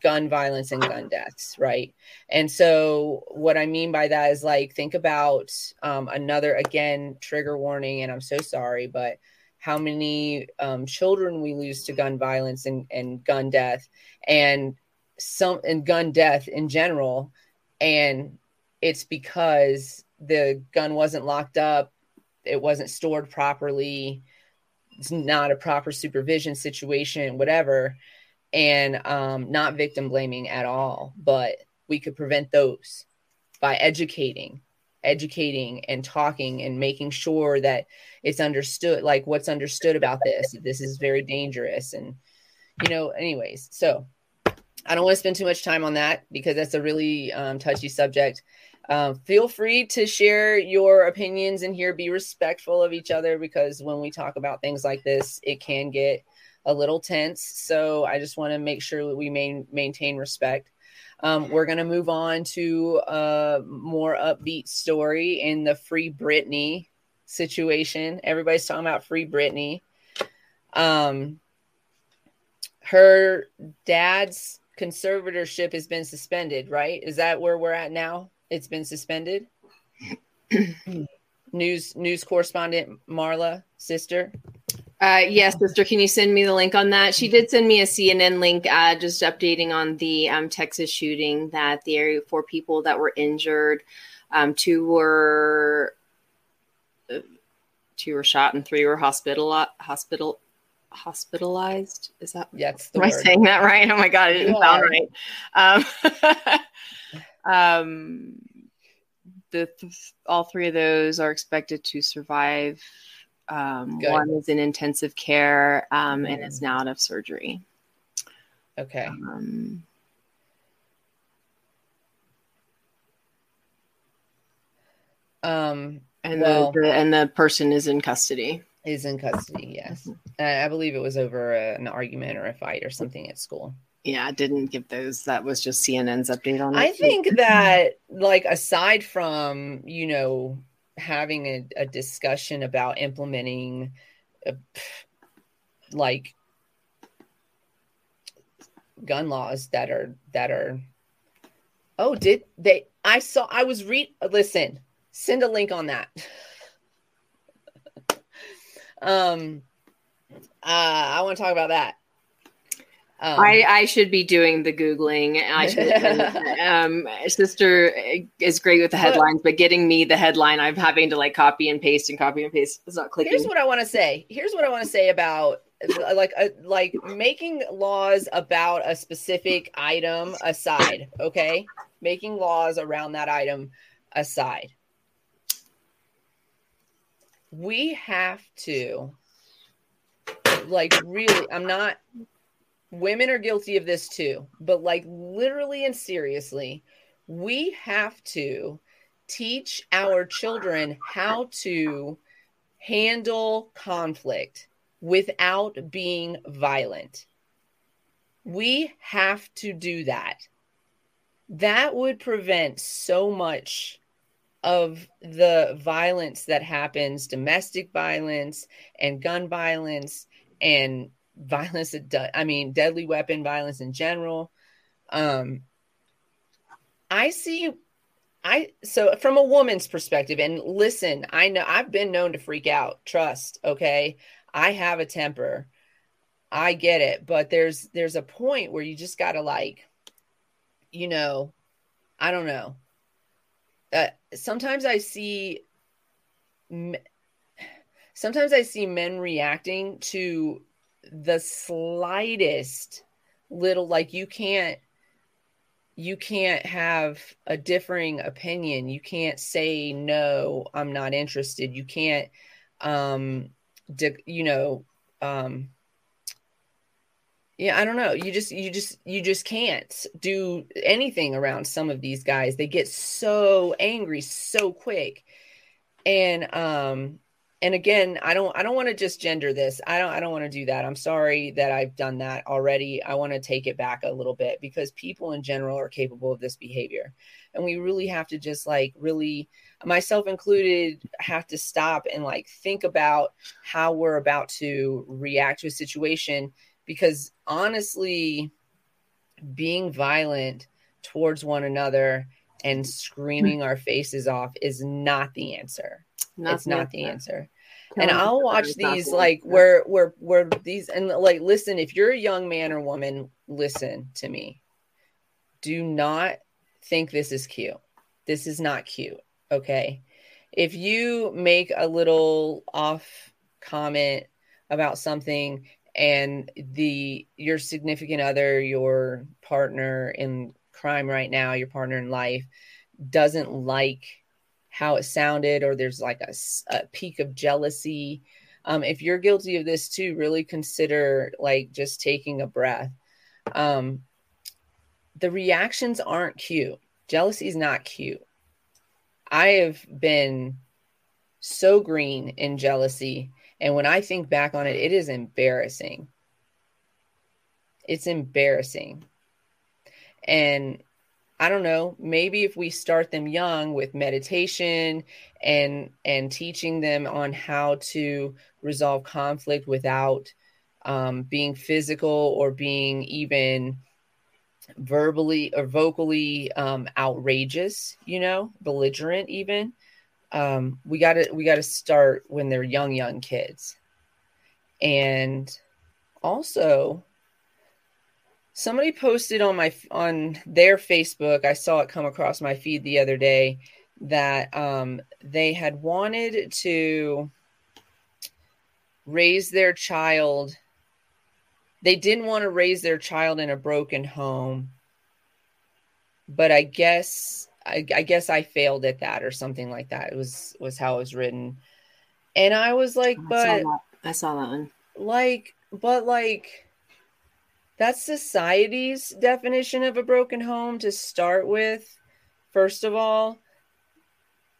gun violence and gun deaths, right? And so, what I mean by that is like, think about um, another, again, trigger warning, and I'm so sorry, but how many um, children we lose to gun violence and, and gun death and some and gun death in general and it's because the gun wasn't locked up it wasn't stored properly it's not a proper supervision situation whatever and um, not victim blaming at all but we could prevent those by educating educating and talking and making sure that it's understood like what's understood about this this is very dangerous and you know anyways so i don't want to spend too much time on that because that's a really um, touchy subject. Um, feel free to share your opinions in here be respectful of each other because when we talk about things like this it can get a little tense so i just want to make sure that we main, maintain respect um, we're going to move on to a more upbeat story in the Free Britney situation. Everybody's talking about Free Britney. Um, her dad's conservatorship has been suspended, right? Is that where we're at now? It's been suspended. news news correspondent Marla, sister. Uh, yes, sister, can you send me the link on that? She did send me a CNN link, uh, just updating on the um, Texas shooting that the area four people that were injured, um, two were uh, two were shot and three were hospital hospital hospitalized. Is that yes? Am word. I saying that right? Oh my god, it didn't sound right. Um, um, the th- all three of those are expected to survive um, one is in intensive care um, and is mm. now out of surgery. Okay. Um, um and well, the, the, and the person is in custody. Is in custody. Yes, uh, I believe it was over a, an argument or a fight or something at school. Yeah, I didn't give those. That was just CNN's update on it. I think that, like, aside from you know having a, a discussion about implementing a, uh, like gun laws that are that are oh did they i saw i was read listen send a link on that. Um uh i want to talk about that um, I, I should be doing the googling. I should. um, sister is great with the headlines, but, getting me the headline, I'm having to like copy and paste and copy and paste. It's not clicking. Here's what I want to say. Here's what I want to say about like uh, like making laws about a specific item aside. Okay, making laws around that item aside. We have to like really. I'm not women are guilty of this too, but like literally and seriously, we have to teach our children how to handle conflict without being violent. We have to do that. That would prevent so much of the violence that happens domestic violence and gun violence and violence i mean deadly weapon violence in general. Um i see i so from a woman's perspective and listen i know i've been known to freak out trust okay? I have a temper. I get it but there's there's a point where you just gotta like you know i don't know. Uh, sometimes i see sometimes i see men reacting to the slightest little like you can't you can't have a differing opinion. You can't say no i'm not interested. You can't um you know um yeah i don't know. You just you just you just can't do anything around some of these guys. They get so angry so quick. And um and again i don't i don't want to just gender this i don't i don't want to do that i'm sorry that i've done that already i want to take it back a little bit because people in general are capable of this behavior and we really have to just like really myself included have to stop and like think about how we're about to react to a situation because honestly being violent towards one another and screaming our faces off is not the answer not it's not the answer. and I'll watch these like where where where these and like listen, if you're a young man or woman, listen to me. Do not think this is cute. This is not cute. Okay. If you make a little off comment about something and the your significant other, your partner in crime right now, your partner in life doesn't like how it sounded or there's like a, a peak of jealousy. Um, if you're guilty of this too really consider like just taking a breath. Um, the reactions aren't cute. Jealousy is not cute. I have been so green in jealousy and when i think back on it it is embarrassing. It's embarrassing. And I don't know, maybe if we start them young with meditation and and teaching them on how to resolve conflict without um, being physical or being even verbally or vocally um, outrageous, you know, belligerent even. Um, we got to we got to start when they're young young kids. And also somebody posted on my on their facebook i saw it come across my feed the other day that um, they had wanted to raise their child they didn't want to raise their child in a broken home but i guess I, I guess i failed at that or something like that it was was how it was written and i was like I but saw I saw that one. like but like that's society's definition of a broken home to start with. First of all,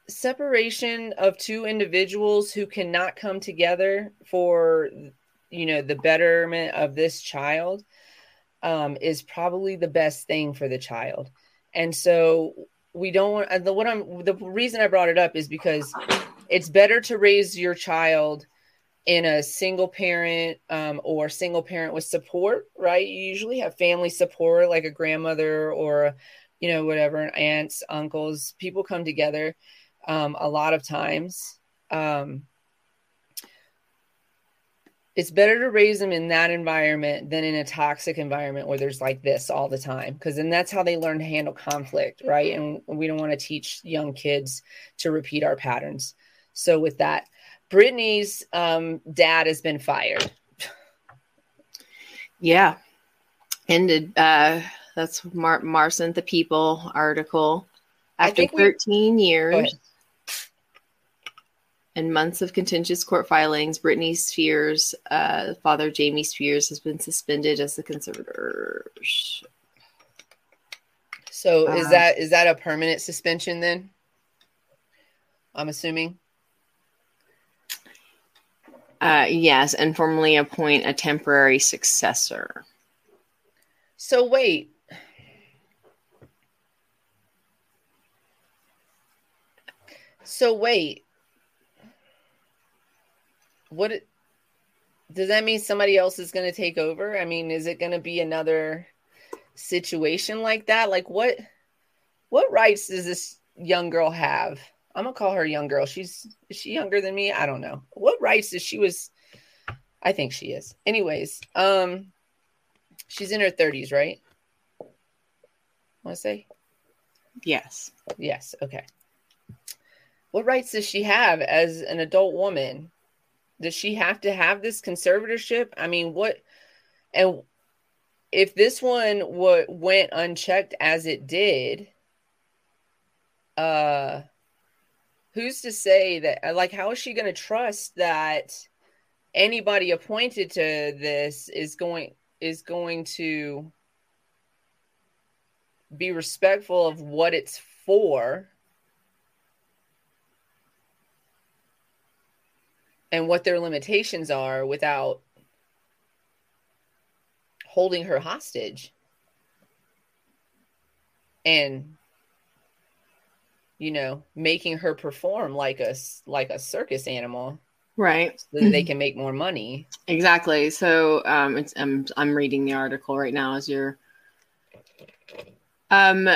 separation of two individuals who cannot come together for you know the betterment of this child um, is probably the best thing for the child and so we don't want the what i'm the reason i brought it up is because it's better to raise your child in a single parent um, or single parent with support, right? You usually have family support, like a grandmother or, you know, whatever, aunts, uncles. People come together um, a lot of times. Um, it's better to raise them in that environment than in a toxic environment where there's like this all the time because then that's how they learn to handle conflict right and we don't want to teach young kids to repeat our patterns so with that Britney's um, dad has been fired. Yeah. Ended. Uh, that's Mar- Marson the People article. After 13 we- years and months of contentious court filings, Britney Spears' uh, father, Jamie Spears, has been suspended as the conservator. So uh, is that is that a permanent suspension then? I'm assuming. Uh, yes, and formally appoint a temporary successor. So wait. So wait. What does that mean somebody else is going to take over? I mean, is it going to be another situation like that? Like what what rights does this young girl have? I'm gonna call her young girl. She's is she younger than me? I don't know. What rights is she was I think she is. Anyways, um she's in her 30s, right? Want to say? Yes. Yes, okay. What rights does she have as an adult woman? Does she have to have this conservatorship? I mean, what and if this one what went unchecked as it did, uh who's to say that uh, like how is she going to trust that anybody appointed to this is going is going to be respectful of what it's for? And what their limitations are without holding her hostage. And you know, making her perform like a like a circus animal, right? So they can make more money. Exactly. So um, it's I'm I'm reading the article right now as you're. Um.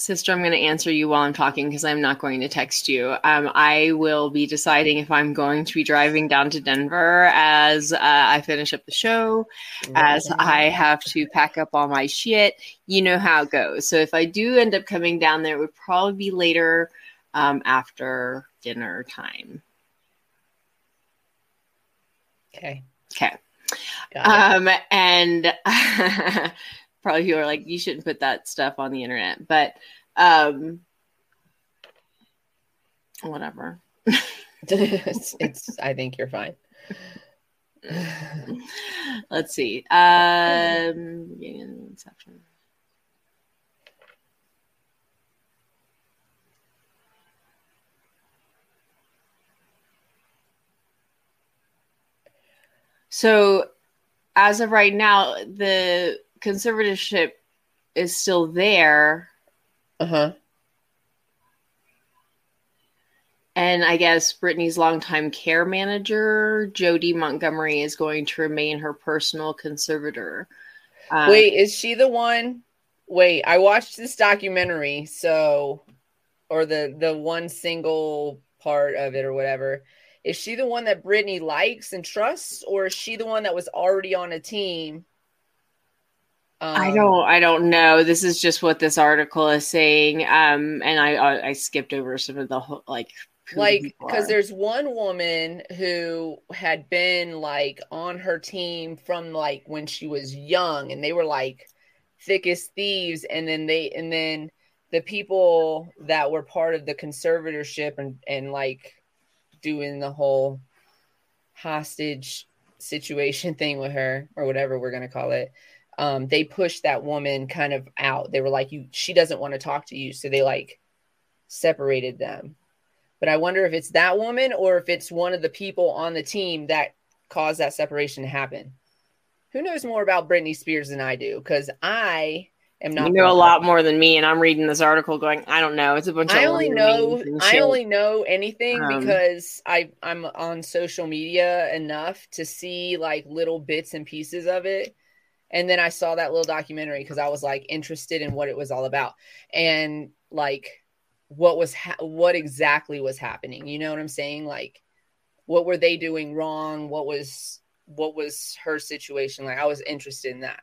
Sister, I'm going to answer you while I'm talking because I'm not going to text you. Um, I will be deciding if I'm going to be driving down to Denver as uh, I finish up the show, as I have to pack up all my shit. You know how it goes. So if I do end up coming down there, it would probably be later um, after dinner time. Okay. Okay. Um, and probably people are like, you shouldn't put that stuff on the internet, but um, whatever. it's, it's, I think you're fine. Let's see. Um, So, as of right now, the conservatorship is still there. Uh huh. And I guess Britney's longtime care manager, Jodi Montgomery, is going to remain her personal conservator. Um, Wait, is she the one? Wait, I watched this documentary, so or the the one single part of it or whatever. Is she the one that Britney likes and trusts, or is she the one that was already on a team? Um, I don't. I don't know. This is just what this article is saying. Um, and I I, I skipped over some of the whole, like like because there's one woman who had been like on her team from like when she was young, and they were like thick as thieves, and then they and then the people that were part of the conservatorship and and like doing the whole hostage situation thing with her or whatever we're going to call it um, they pushed that woman kind of out they were like you she doesn't want to talk to you so they like separated them but i wonder if it's that woman or if it's one of the people on the team that caused that separation to happen who knows more about britney spears than i do because i am not. You know a lot more than me, and I'm reading this article going, I don't know. It's a bunch. Of I only know. I only know anything um, because I I'm on social media enough to see like little bits and pieces of it. And then I saw that little documentary because I was like interested in what it was all about and like what was ha- what exactly was happening. You know what I'm saying? Like what were they doing wrong? What was what was her situation like? I was interested in that.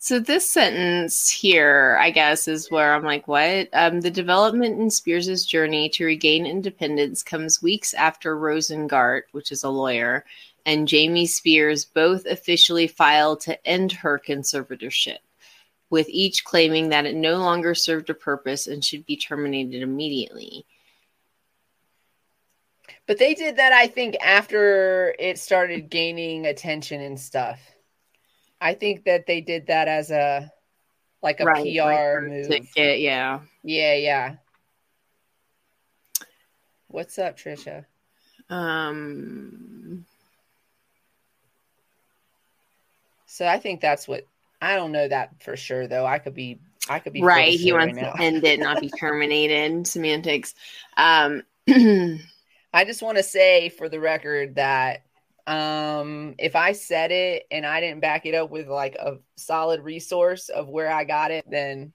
So this sentence here, I guess, is where I'm like, what? Um, the development in Spears's journey to regain independence comes weeks after Rosengart, which is a lawyer, and Jamie Spears both officially filed to end her conservatorship, with each claiming that it no longer served a purpose and should be terminated immediately. But they did that, I think, after it started gaining attention and stuff. I think that they did that as a like a right, PR like move. Get, yeah. Yeah, yeah. What's up, Trisha? Um So I think that's what I don't know that for sure though. I could be I could be right. He wants right to end it, not be terminated. Semantics. Um I just want to say for the record that um, if I said it and I didn't back it up with like a solid resource of where I got it, then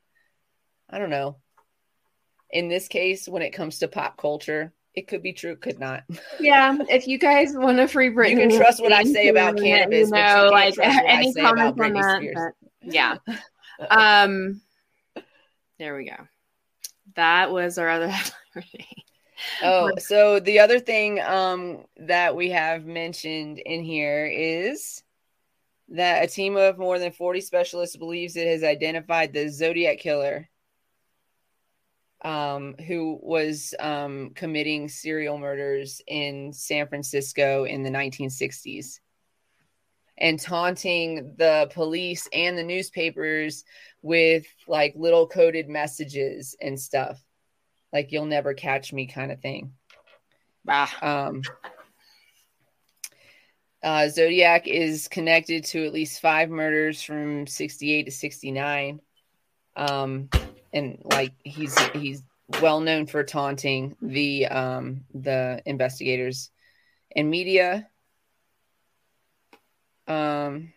I don't know. In this case, when it comes to pop culture, it could be true, could not. Yeah, if you guys want to free Britney, you can trust what I say about cannabis. You know, like any comments on that. yeah. um. There we go. That was our other Oh, so the other thing um, that we have mentioned in here is that a team of more than 40 specialists believes it has identified the Zodiac killer um, who was um, committing serial murders in San Francisco in the 1960s and taunting the police and the newspapers with like little coded messages and stuff like you'll never catch me kind of thing. Ah. Um, uh, Zodiac is connected to at least five murders from 68 to 69. Um, and like he's he's well known for taunting the um, the investigators and media. Um,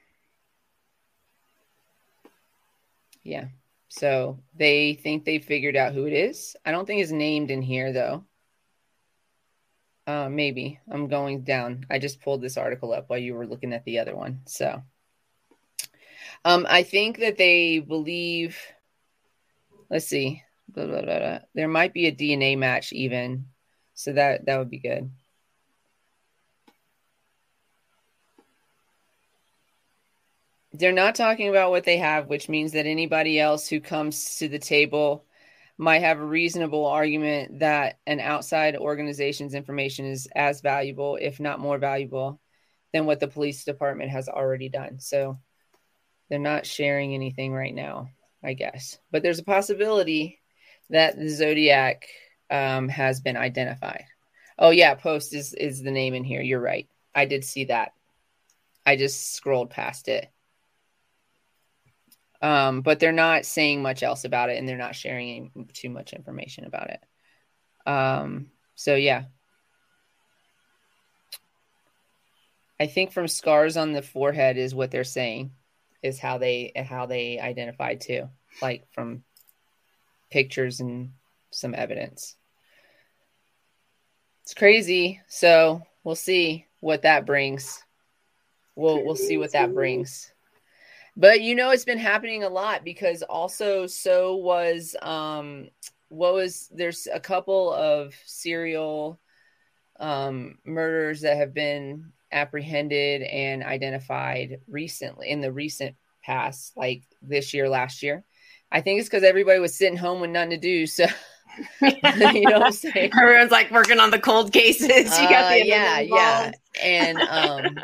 yeah. So they think they figured out who it is. I don't think it's named in here though. Uh, maybe I'm going down. I just pulled this article up while you were looking at the other one. So, um, I think that they believe. Let's see. Blah, blah, blah, there might be a DNA match even, so that that would be good. They're not talking about what they have, which means that anybody else who comes to the table might have a reasonable argument that an outside organization's information is as valuable, if not more valuable, than what the police department has already done. So they're not sharing anything right now, I guess. But there's a possibility that the Zodiac um, has been identified. Oh yeah, Poste is is the name in here. You're right. I did see that. I just scrolled past it. Um, but they're not saying much else about it and they're not sharing any, too much information about it. Um, so yeah. I think from scars on the forehead is what they're saying is how they how they identified too, like from pictures and some evidence. It's crazy. So we'll see what that brings. We'll we'll see what that brings. But you know, it's been happening a lot because also so was um what was there's a couple of serial um murders that have been apprehended and identified recently in the recent past, like this year, last year. I think it's because everybody was sitting home with nothing to do. So you know what I'm saying? Everyone's like working on the cold cases. You got the uh, yeah, yeah. And um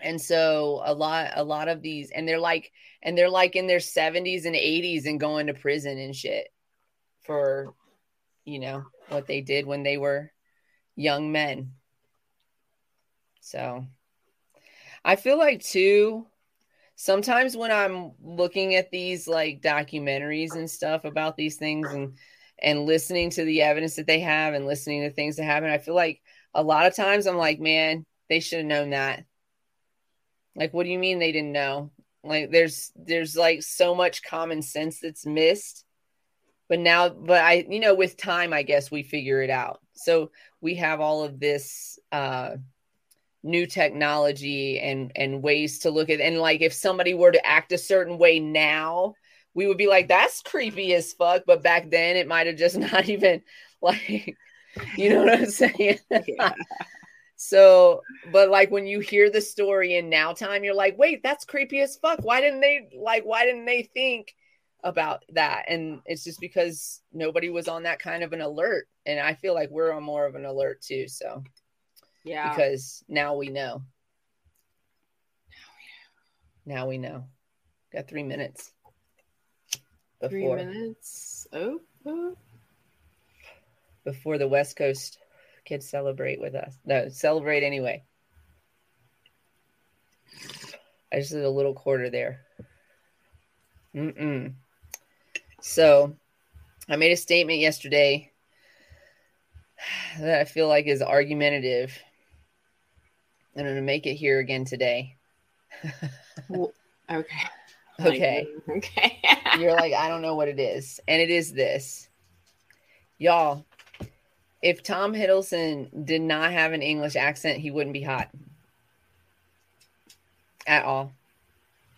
and so a lot a lot of these and they're like and they're like in their 70s and 80s and going to prison and shit for you know what they did when they were young men so i feel like too sometimes when i'm looking at these like documentaries and stuff about these things and and listening to the evidence that they have and listening to things that happen i feel like a lot of times i'm like man they should have known that like, what do you mean they didn't know? Like, there's there's like so much common sense that's missed. But now, but I, you know, with time, I guess we figure it out. So we have all of this uh, new technology and and ways to look at. And like, if somebody were to act a certain way now, we would be like, "That's creepy as fuck." But back then, it might have just not even like, you know what I'm saying? Yeah. So, but like when you hear the story in now time, you're like, wait, that's creepy as fuck. Why didn't they like, why didn't they think about that? And it's just because nobody was on that kind of an alert. And I feel like we're on more of an alert too. So, yeah, because now we know. Now we know. Got three minutes. Before, three minutes. Oh, oh. Before the West Coast kids celebrate with us. No, celebrate anyway. I just did a little quarter there. Mm-mm. So I made a statement yesterday that I feel like is argumentative. I'm going to make it here again today. well, okay. Okay. Okay. You're like, I don't know what it is. And it is this. Y'all, if Tom Hiddleston did not have an English accent, he wouldn't be hot at all.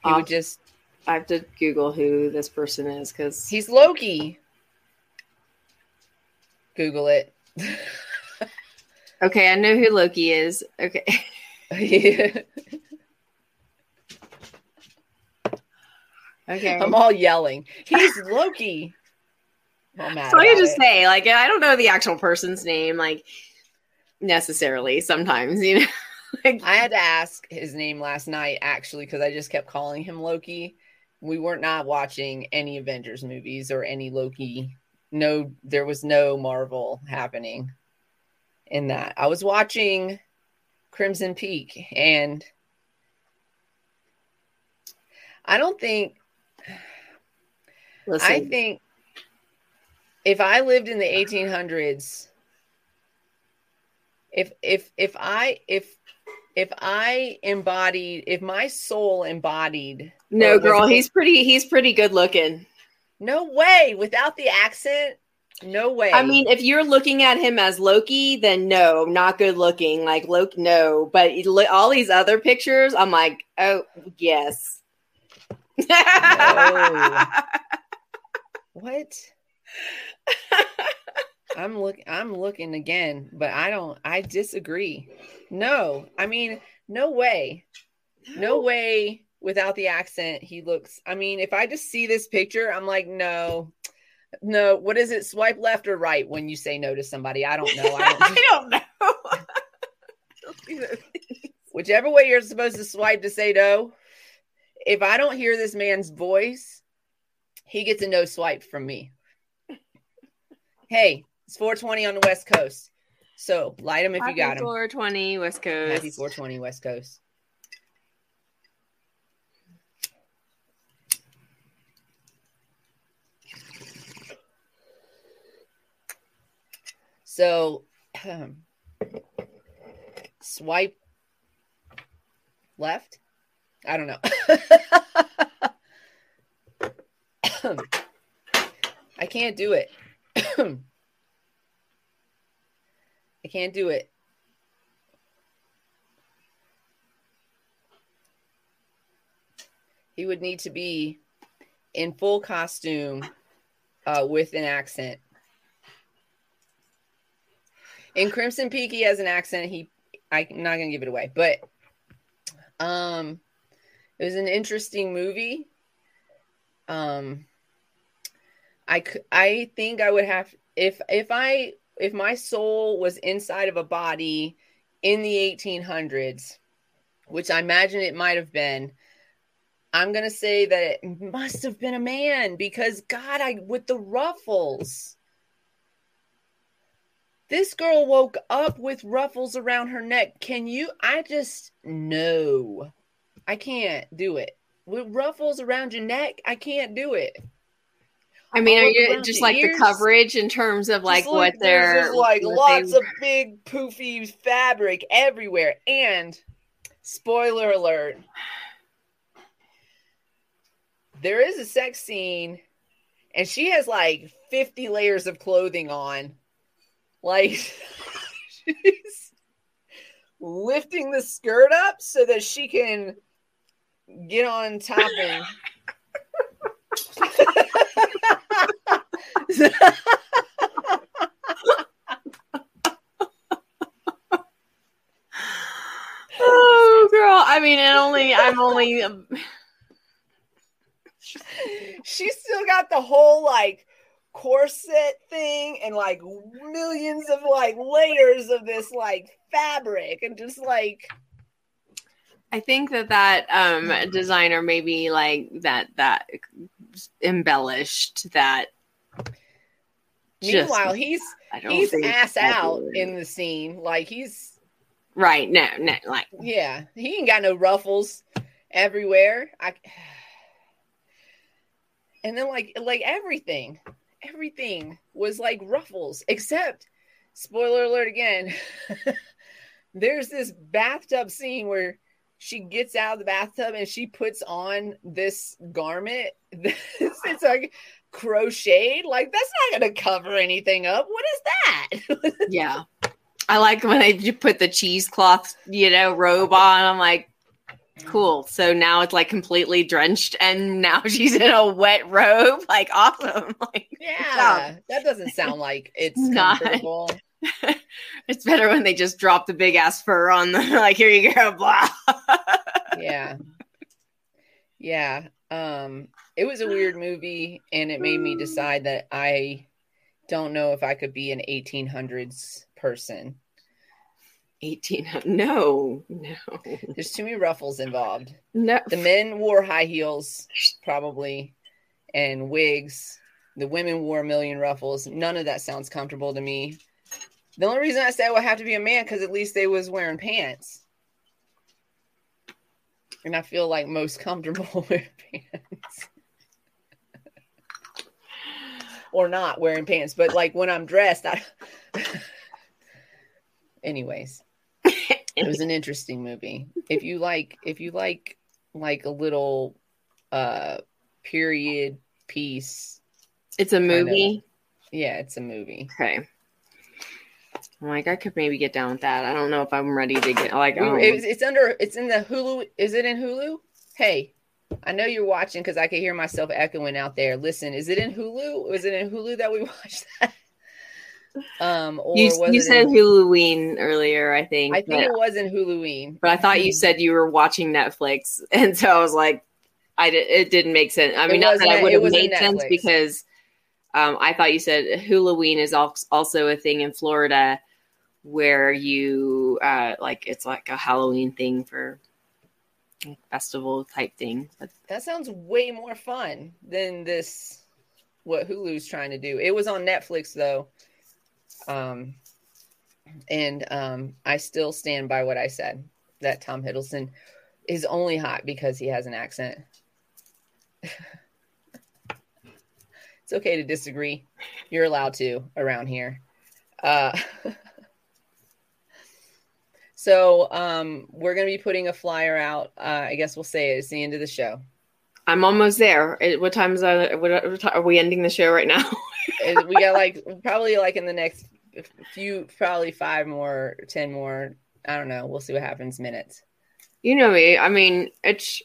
He I'll, would just. I have to Google who this person is because he's Loki. Google it. okay, I know who Loki is. Okay. Okay. I'm all yelling. He's Loki. So I just say, like, I don't know the actual person's name, like necessarily. Sometimes, you know. like, I had to ask his name last night actually because I just kept calling him Loki. We weren't not watching any Avengers movies or any Loki. No, there was no Marvel happening in that. I was watching Crimson Peak and I don't think Listen, I think if I lived in the 1800s, if if if I if if I embodied, if my soul embodied, no, girl, he's pretty. He's pretty good looking. No way. Without the accent, no way. I mean, if you're looking at him as Loki, then no, not good looking. Like Loki, no. But all these other pictures, I'm like, oh yes. No. what? I'm look I'm looking again, but I don't I disagree. No. I mean, no way. No way without the accent he looks. I mean, if I just see this picture, I'm like, no. No, what is it? Swipe left or right when you say no to somebody? I don't know. I don't, I don't know. Whichever way you're supposed to swipe to say no, if I don't hear this man's voice, he gets a no swipe from me. Hey, it's 420 on the West Coast. So light them if Happy you got them. 420 West Coast. Happy 420 West Coast. So um, swipe left. I don't know. I can't do it. I can't do it. He would need to be in full costume uh, with an accent. In Crimson Peak, he has an accent. He, I'm not gonna give it away, but um, it was an interesting movie. Um, I I think I would have if if I if my soul was inside of a body in the 1800s, which I imagine it might have been. I'm gonna say that it must have been a man because God, I with the ruffles. This girl woke up with ruffles around her neck. Can you? I just no, I can't do it with ruffles around your neck. I can't do it. I mean, are you just like ears, the coverage in terms of like, like what they're like lots they... of big poofy fabric everywhere? And spoiler alert, there is a sex scene, and she has like 50 layers of clothing on. Like she's lifting the skirt up so that she can get on top and oh girl. I mean and only i'm only um... she's still got the whole like corset thing and like millions of like layers of this like fabric and just like I think that that um designer maybe like that that embellished that Meanwhile, he's he's ass out in the scene. Like he's right. No, no, like yeah, he ain't got no ruffles everywhere. I and then like like everything, everything was like ruffles except spoiler alert again. there's this bathtub scene where she gets out of the bathtub and she puts on this garment. it's like crocheted. Like that's not going to cover anything up. What is that? yeah. I like when they put the cheesecloth, you know, robe on. I'm like, cool. So now it's like completely drenched, and now she's in a wet robe. Like, awesome. Like, yeah, that doesn't sound like it's not. comfortable. it's better when they just drop the big ass fur on the like. Here you go. Blah. yeah. Yeah. Um, it was a weird movie, and it made me decide that I don't know if I could be an 1800s person. 18 no no. There's too many ruffles involved. No. The men wore high heels probably and wigs. The women wore a million ruffles. None of that sounds comfortable to me. The only reason i say i would have to be a man because at least they was wearing pants. And I feel like most comfortable wearing pants. or not wearing pants, but like when I'm dressed, I anyways. It was an interesting movie. If you like if you like like a little uh period piece It's a movie. Yeah, it's a movie. Okay. I'm like, I could maybe get down with that. I don't know if I'm ready to get like. Um, it's, it's under. It's in the Hulu. Is it in Hulu? Hey, I know you're watching because I can hear myself echoing out there. Listen, is it in Hulu? Was it in Hulu that we watched that? Um, or you, you said in, Huluween earlier, I think. I think it was in Huluween, but I thought you said you were watching Netflix, and so I was like, I did, it didn't make sense. I mean, not that it would have made sense because um, I thought you said Huluween is also a thing in Florida where you uh, like it's like a Halloween thing for festival type thing. But that sounds way more fun than this what Hulu's trying to do. It was on Netflix though. Um and um I still stand by what I said that Tom Hiddleston is only hot because he has an accent. it's okay to disagree. You're allowed to around here. Uh So um, we're going to be putting a flyer out. Uh, I guess we'll say it. it's the end of the show. I'm almost there. What time is that? What, are we ending the show right now? we got like probably like in the next few, probably five more, ten more. I don't know. We'll see what happens. Minutes. You know me. I mean, it's.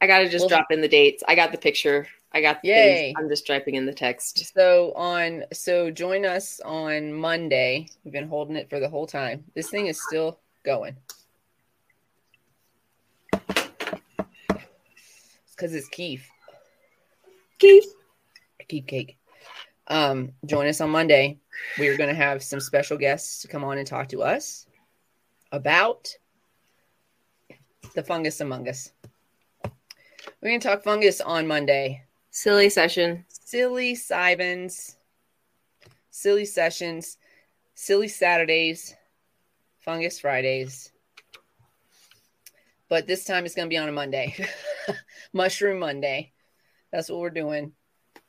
I got to just drop in the dates. I got the picture. I got the Yay. Things. I'm just typing in the text. So on so join us on Monday. We've been holding it for the whole time. This thing is still going. because it's Keith. Keith. Keith Cake. Um, join us on Monday. We are going to have some special guests to come on and talk to us about the fungus among us. We're going to talk fungus on Monday. Silly session. Silly Sivens. Silly sessions. Silly Saturdays. Fungus Fridays. But this time it's going to be on a Monday. Mushroom Monday. That's what we're doing.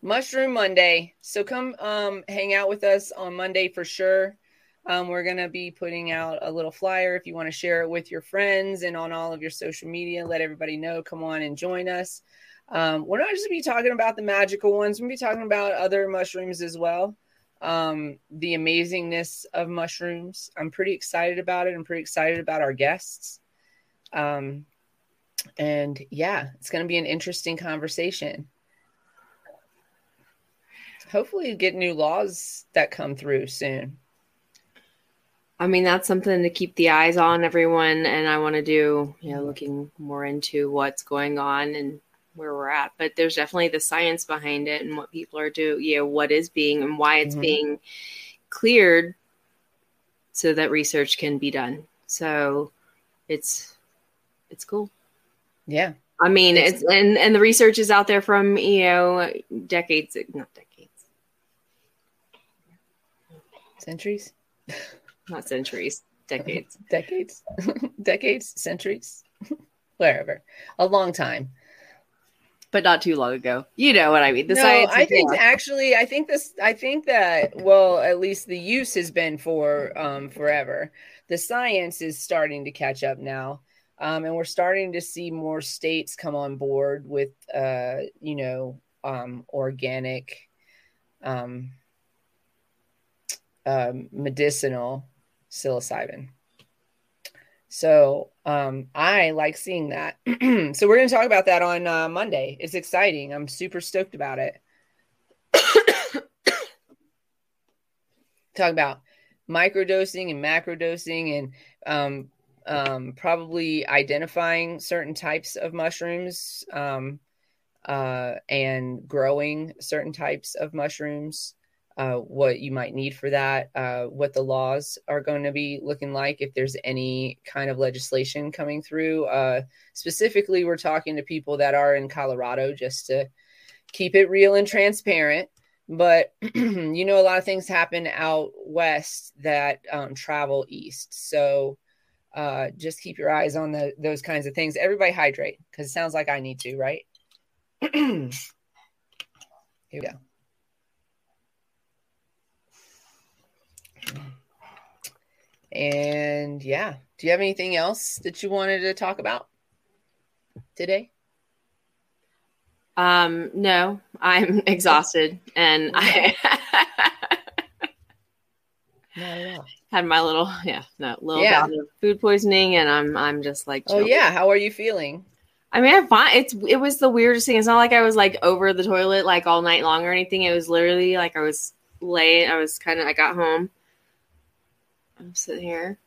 Mushroom Monday. So come um, hang out with us on Monday for sure. Um, we're going to be putting out a little flyer if you want to share it with your friends and on all of your social media. Let everybody know. Come on and join us. Um, we're not just be talking about the magical ones. We'll be talking about other mushrooms as well. Um, the amazingness of mushrooms. I'm pretty excited about it. I'm pretty excited about our guests. Um, and yeah, it's going to be an interesting conversation. Hopefully, get new laws that come through soon. I mean, that's something to keep the eyes on everyone. And I want to do, you know, looking more into what's going on and where we're at, but there's definitely the science behind it and what people are doing, you know, what is being and why it's mm-hmm. being cleared so that research can be done. So it's it's cool. Yeah. I mean, it's, it's and and the research is out there from, you know, decades, not decades. Centuries? Not centuries, decades. decades. decades, centuries. Wherever. A long time but not too long ago. You know what I mean? The no, science. I think actually, I think this. I think that well, at least the use has been for um, forever. The science is starting to catch up now, um, and we're starting to see more states come on board with, uh, you know, um, organic, um, uh, medicinal psilocybin. So um, I like seeing that. so we're going to talk about that on uh, Monday. It's exciting. I'm super stoked about it. talk about microdosing and macrodosing and um, um, probably identifying certain types of mushrooms um, uh, and growing certain types of mushrooms uh, what you might need for that, uh, what the laws are going to be looking like, if there's any kind of legislation coming through. Uh, specifically, we're talking to people that are in Colorado just to keep it real and transparent. But you know, a lot of things happen out west that um, travel east. So uh, just keep your eyes on the, those kinds of things. Everybody hydrate because it sounds like I need to, right? Here we go. And yeah, do you have anything else that you wanted to talk about today? Um, no, I'm exhausted and I Not at all. had my little yeah, no, little Yeah. bout of food poisoning and I'm I'm just like Oh yeah, how are you feeling? I mean, I'm fine. It's it was the weirdest thing. It's not like I was like over the toilet like all night long or anything. It was literally like I was late. I was kind of. I got home. I'm sitting here.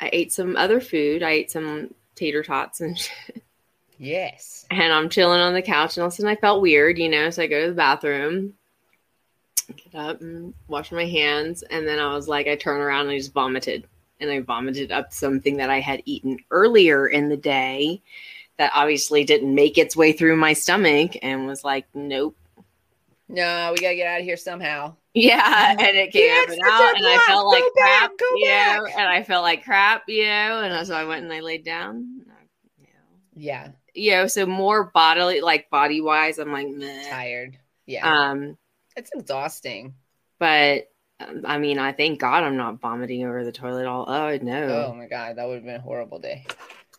I ate some other food. I ate some tater tots and shit. Yes. and I'm chilling on the couch. And all of a sudden, I felt weird, you know. So I go to the bathroom, get up and wash my hands, and then I was like, I turn around and I just vomited, and I vomited up something that I had eaten earlier in the day, that obviously didn't make its way through my stomach, and was like, nope. No, we gotta get out of here somehow. Yeah, and it came up and out, and I felt like crap, back, go you know, and I felt like crap, you know, and so I went and I laid down. You know, Yeah, you know so more bodily, like body wise, I'm like, meh. tired. Yeah, Um, it's exhausting. but um, I mean, I thank God I'm not vomiting over the toilet all. Oh no! Oh my god, that would have been a horrible day.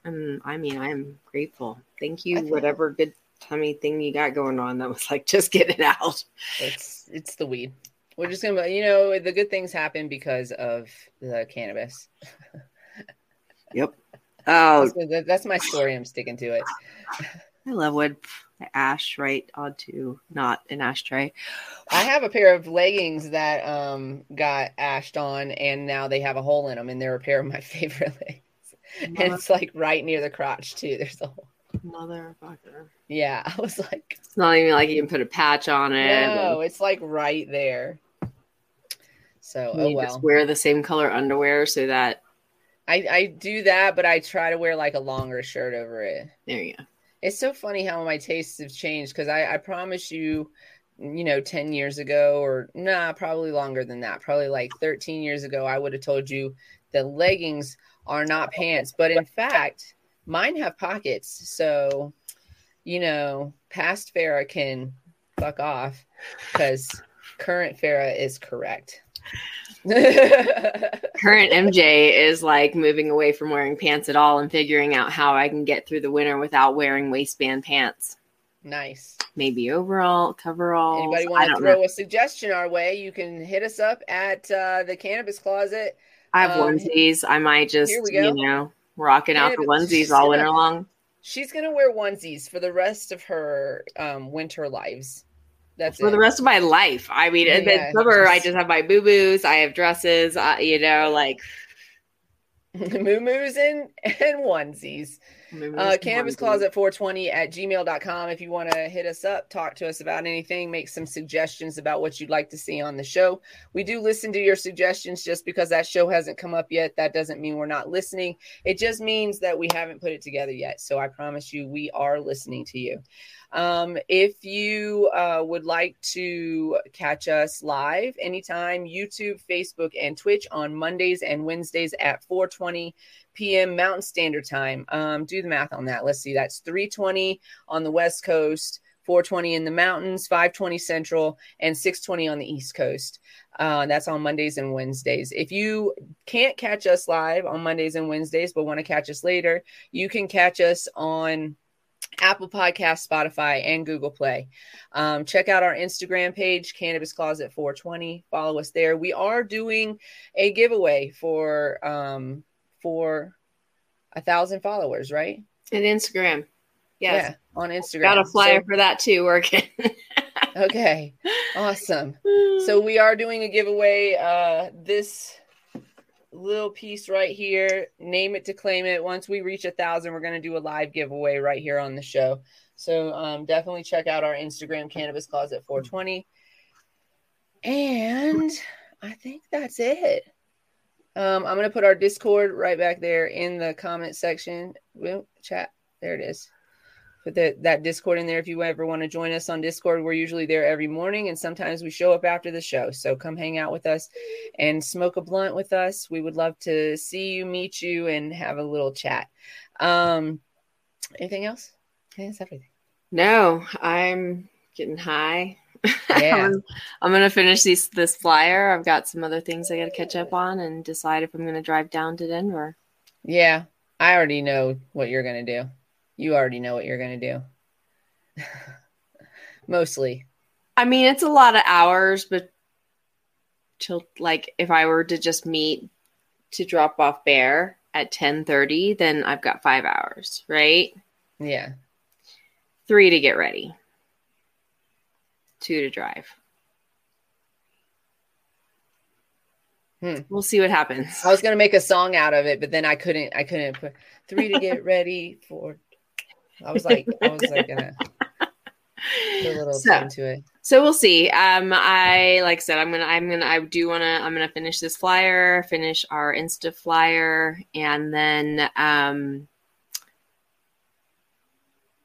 um, I mean, I'm grateful. Thank you, whatever good tummy thing you got going on. That was like, just get it out. It's it's the weed. We're just gonna, you know, the good things happen because of the cannabis. Yep. Oh, That's, that's my story. I'm sticking to it. I love wood. Ash right onto not an ashtray. I have a pair of leggings that um got ashed on, and now they have a hole in them, and they're a pair of my favorite leggings. And it's like right near the crotch too. There's a hole. Motherfucker. Yeah, I was like, It's not even like you can put a patch on it. no, it's like right there. So You oh just well. wear the same color underwear so that I I do that, but I try to wear like a longer shirt over it. there you go. It's so funny how my tastes have changed because I, I promise you, you know, 10 years ago, or nah, probably longer than that, probably like 13 years ago, I would have told you that leggings are not pants. But in fact, mine have pockets. So, you know, past Farah can fuck off because current Farah is correct. Current MJ is like moving away from wearing pants at all and figuring out how I can get through the winter without wearing waistband pants. nice. Maybe overall, coveralls. Anybody want to throw know. a suggestion our way? You can hit us up at uh, the Cannabis Closet. I have um, onesies. I might just, here we go. you know, rocking out the onesies all winter long. She's gonna wear onesies for the rest of her um, winter lives. That's For it. the rest of my life. I mean, in Yeah, the summer, I just- just have my boo boos. I have dresses, uh, you know, like Moo-moos and, and onesies. Uh, Cannabis Closet 420 at gmail.com. If you want to hit us up, talk to us about anything, make some suggestions about what you'd like to see on the show. We do listen to your suggestions just because that show hasn't come up yet. That doesn't mean we're not listening. It just means that we haven't put it together yet. So I promise you, we are listening to you. Um, if you uh, would like to catch us live anytime, YouTube, Facebook, and Twitch on Mondays and Wednesdays at 420 p.m. Mountain Standard Time. Um, do the math on that. Let's see. That's 320 on the West Coast, 420 in the mountains, 520 Central, and 620 on the East Coast. Uh, that's on Mondays and Wednesdays. If you can't catch us live on Mondays and Wednesdays, but want to catch us later, you can catch us on Apple Podcast, Spotify, and Google Play. Um, check out our Instagram page, Cannabis Closet 420. Follow us there. We are doing a giveaway for um, for a thousand followers, right? and Instagram. Yes. Yeah, on Instagram. Got a flyer So- for that too working. okay, awesome. So we are doing a giveaway. Uh, this little piece right here, name it to claim it. Once we reach a thousand, we're going to do a live giveaway right here on the show. So um, definitely check out our Instagram, Cannabis Closet 420. And I think that's it. Um, I'm to put our Discord right back there in the comment section. Well, chat. There it is. Put that, that Discord in there if you ever want to join us on Discord. We're usually there every morning, and sometimes we show up after the show. So come hang out with us and smoke a blunt with us. We would love to see you, meet you, and have a little chat. Um, anything else? I think that's everything. no, I'm getting high. Yeah. I'm, I'm gonna finish these this flyer. I've got some other things I gotta catch up on and decide if I'm gonna drive down to Denver. Yeah, I already know what you're gonna do. You already know what you're gonna do. Mostly. I mean, it's a lot of hours, but till like if I were to just meet to drop off Bear at 10:30, then I've got 5 hours, right? Yeah. 3 to get ready. 2 to drive. Hmm. We'll see what happens. I was gonna make a song out of it, but then I couldn't. I couldn't put three to get ready for. I was like, I was like gonna put a little So- into it. So we'll see. Um, I like I said, I'm gonna, I'm gonna, I do want to, I'm gonna finish this flyer, finish our Insta flyer, and then um,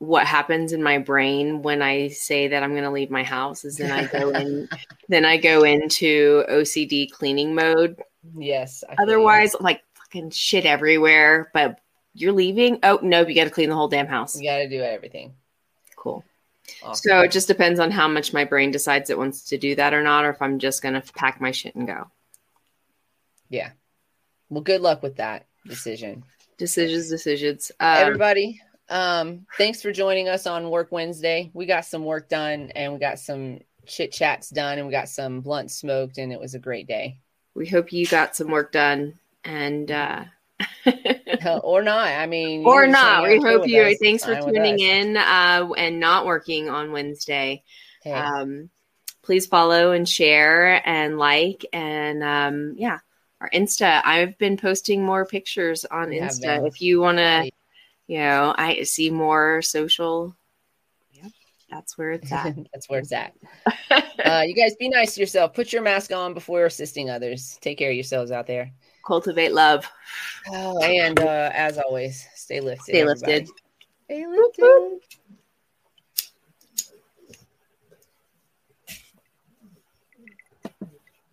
what happens in my brain when I say that I'm gonna leave my house is then I go in, then I go into OCD cleaning mode. Yes. I. Otherwise, like fucking shit everywhere. But you're leaving? Oh nope, you got to clean the whole damn house. you got to do everything. Cool. Awesome. So it just depends on how much my brain decides it wants to do that or not, or if I'm just gonna pack my shit and go. yeah. Well, good luck with that decision. Decisions, decisions. Um, Everybody, um, thanks for joining us on Work Wednesday. We got some work done, and we got some chit chats done, and we got some blunt smoked, and it was a great day. we hope you got some work done, and uh, or not. I mean, or not. We hope you. us. Thanks for tuning us. in uh, and not working on Wednesday. Hey, Um, please follow and share and like and um, yeah, our Insta. I've been posting more pictures on Insta. If you want to. You know, I see more social. Yep, that's where it's at. That's where it's at. Uh, you guys be nice to yourself. Put your mask on before assisting others. Take care of yourselves out there. Cultivate love. Oh, and uh, as always, stay lifted. Stay everybody. lifted. Stay Whoop, whoop. lifted.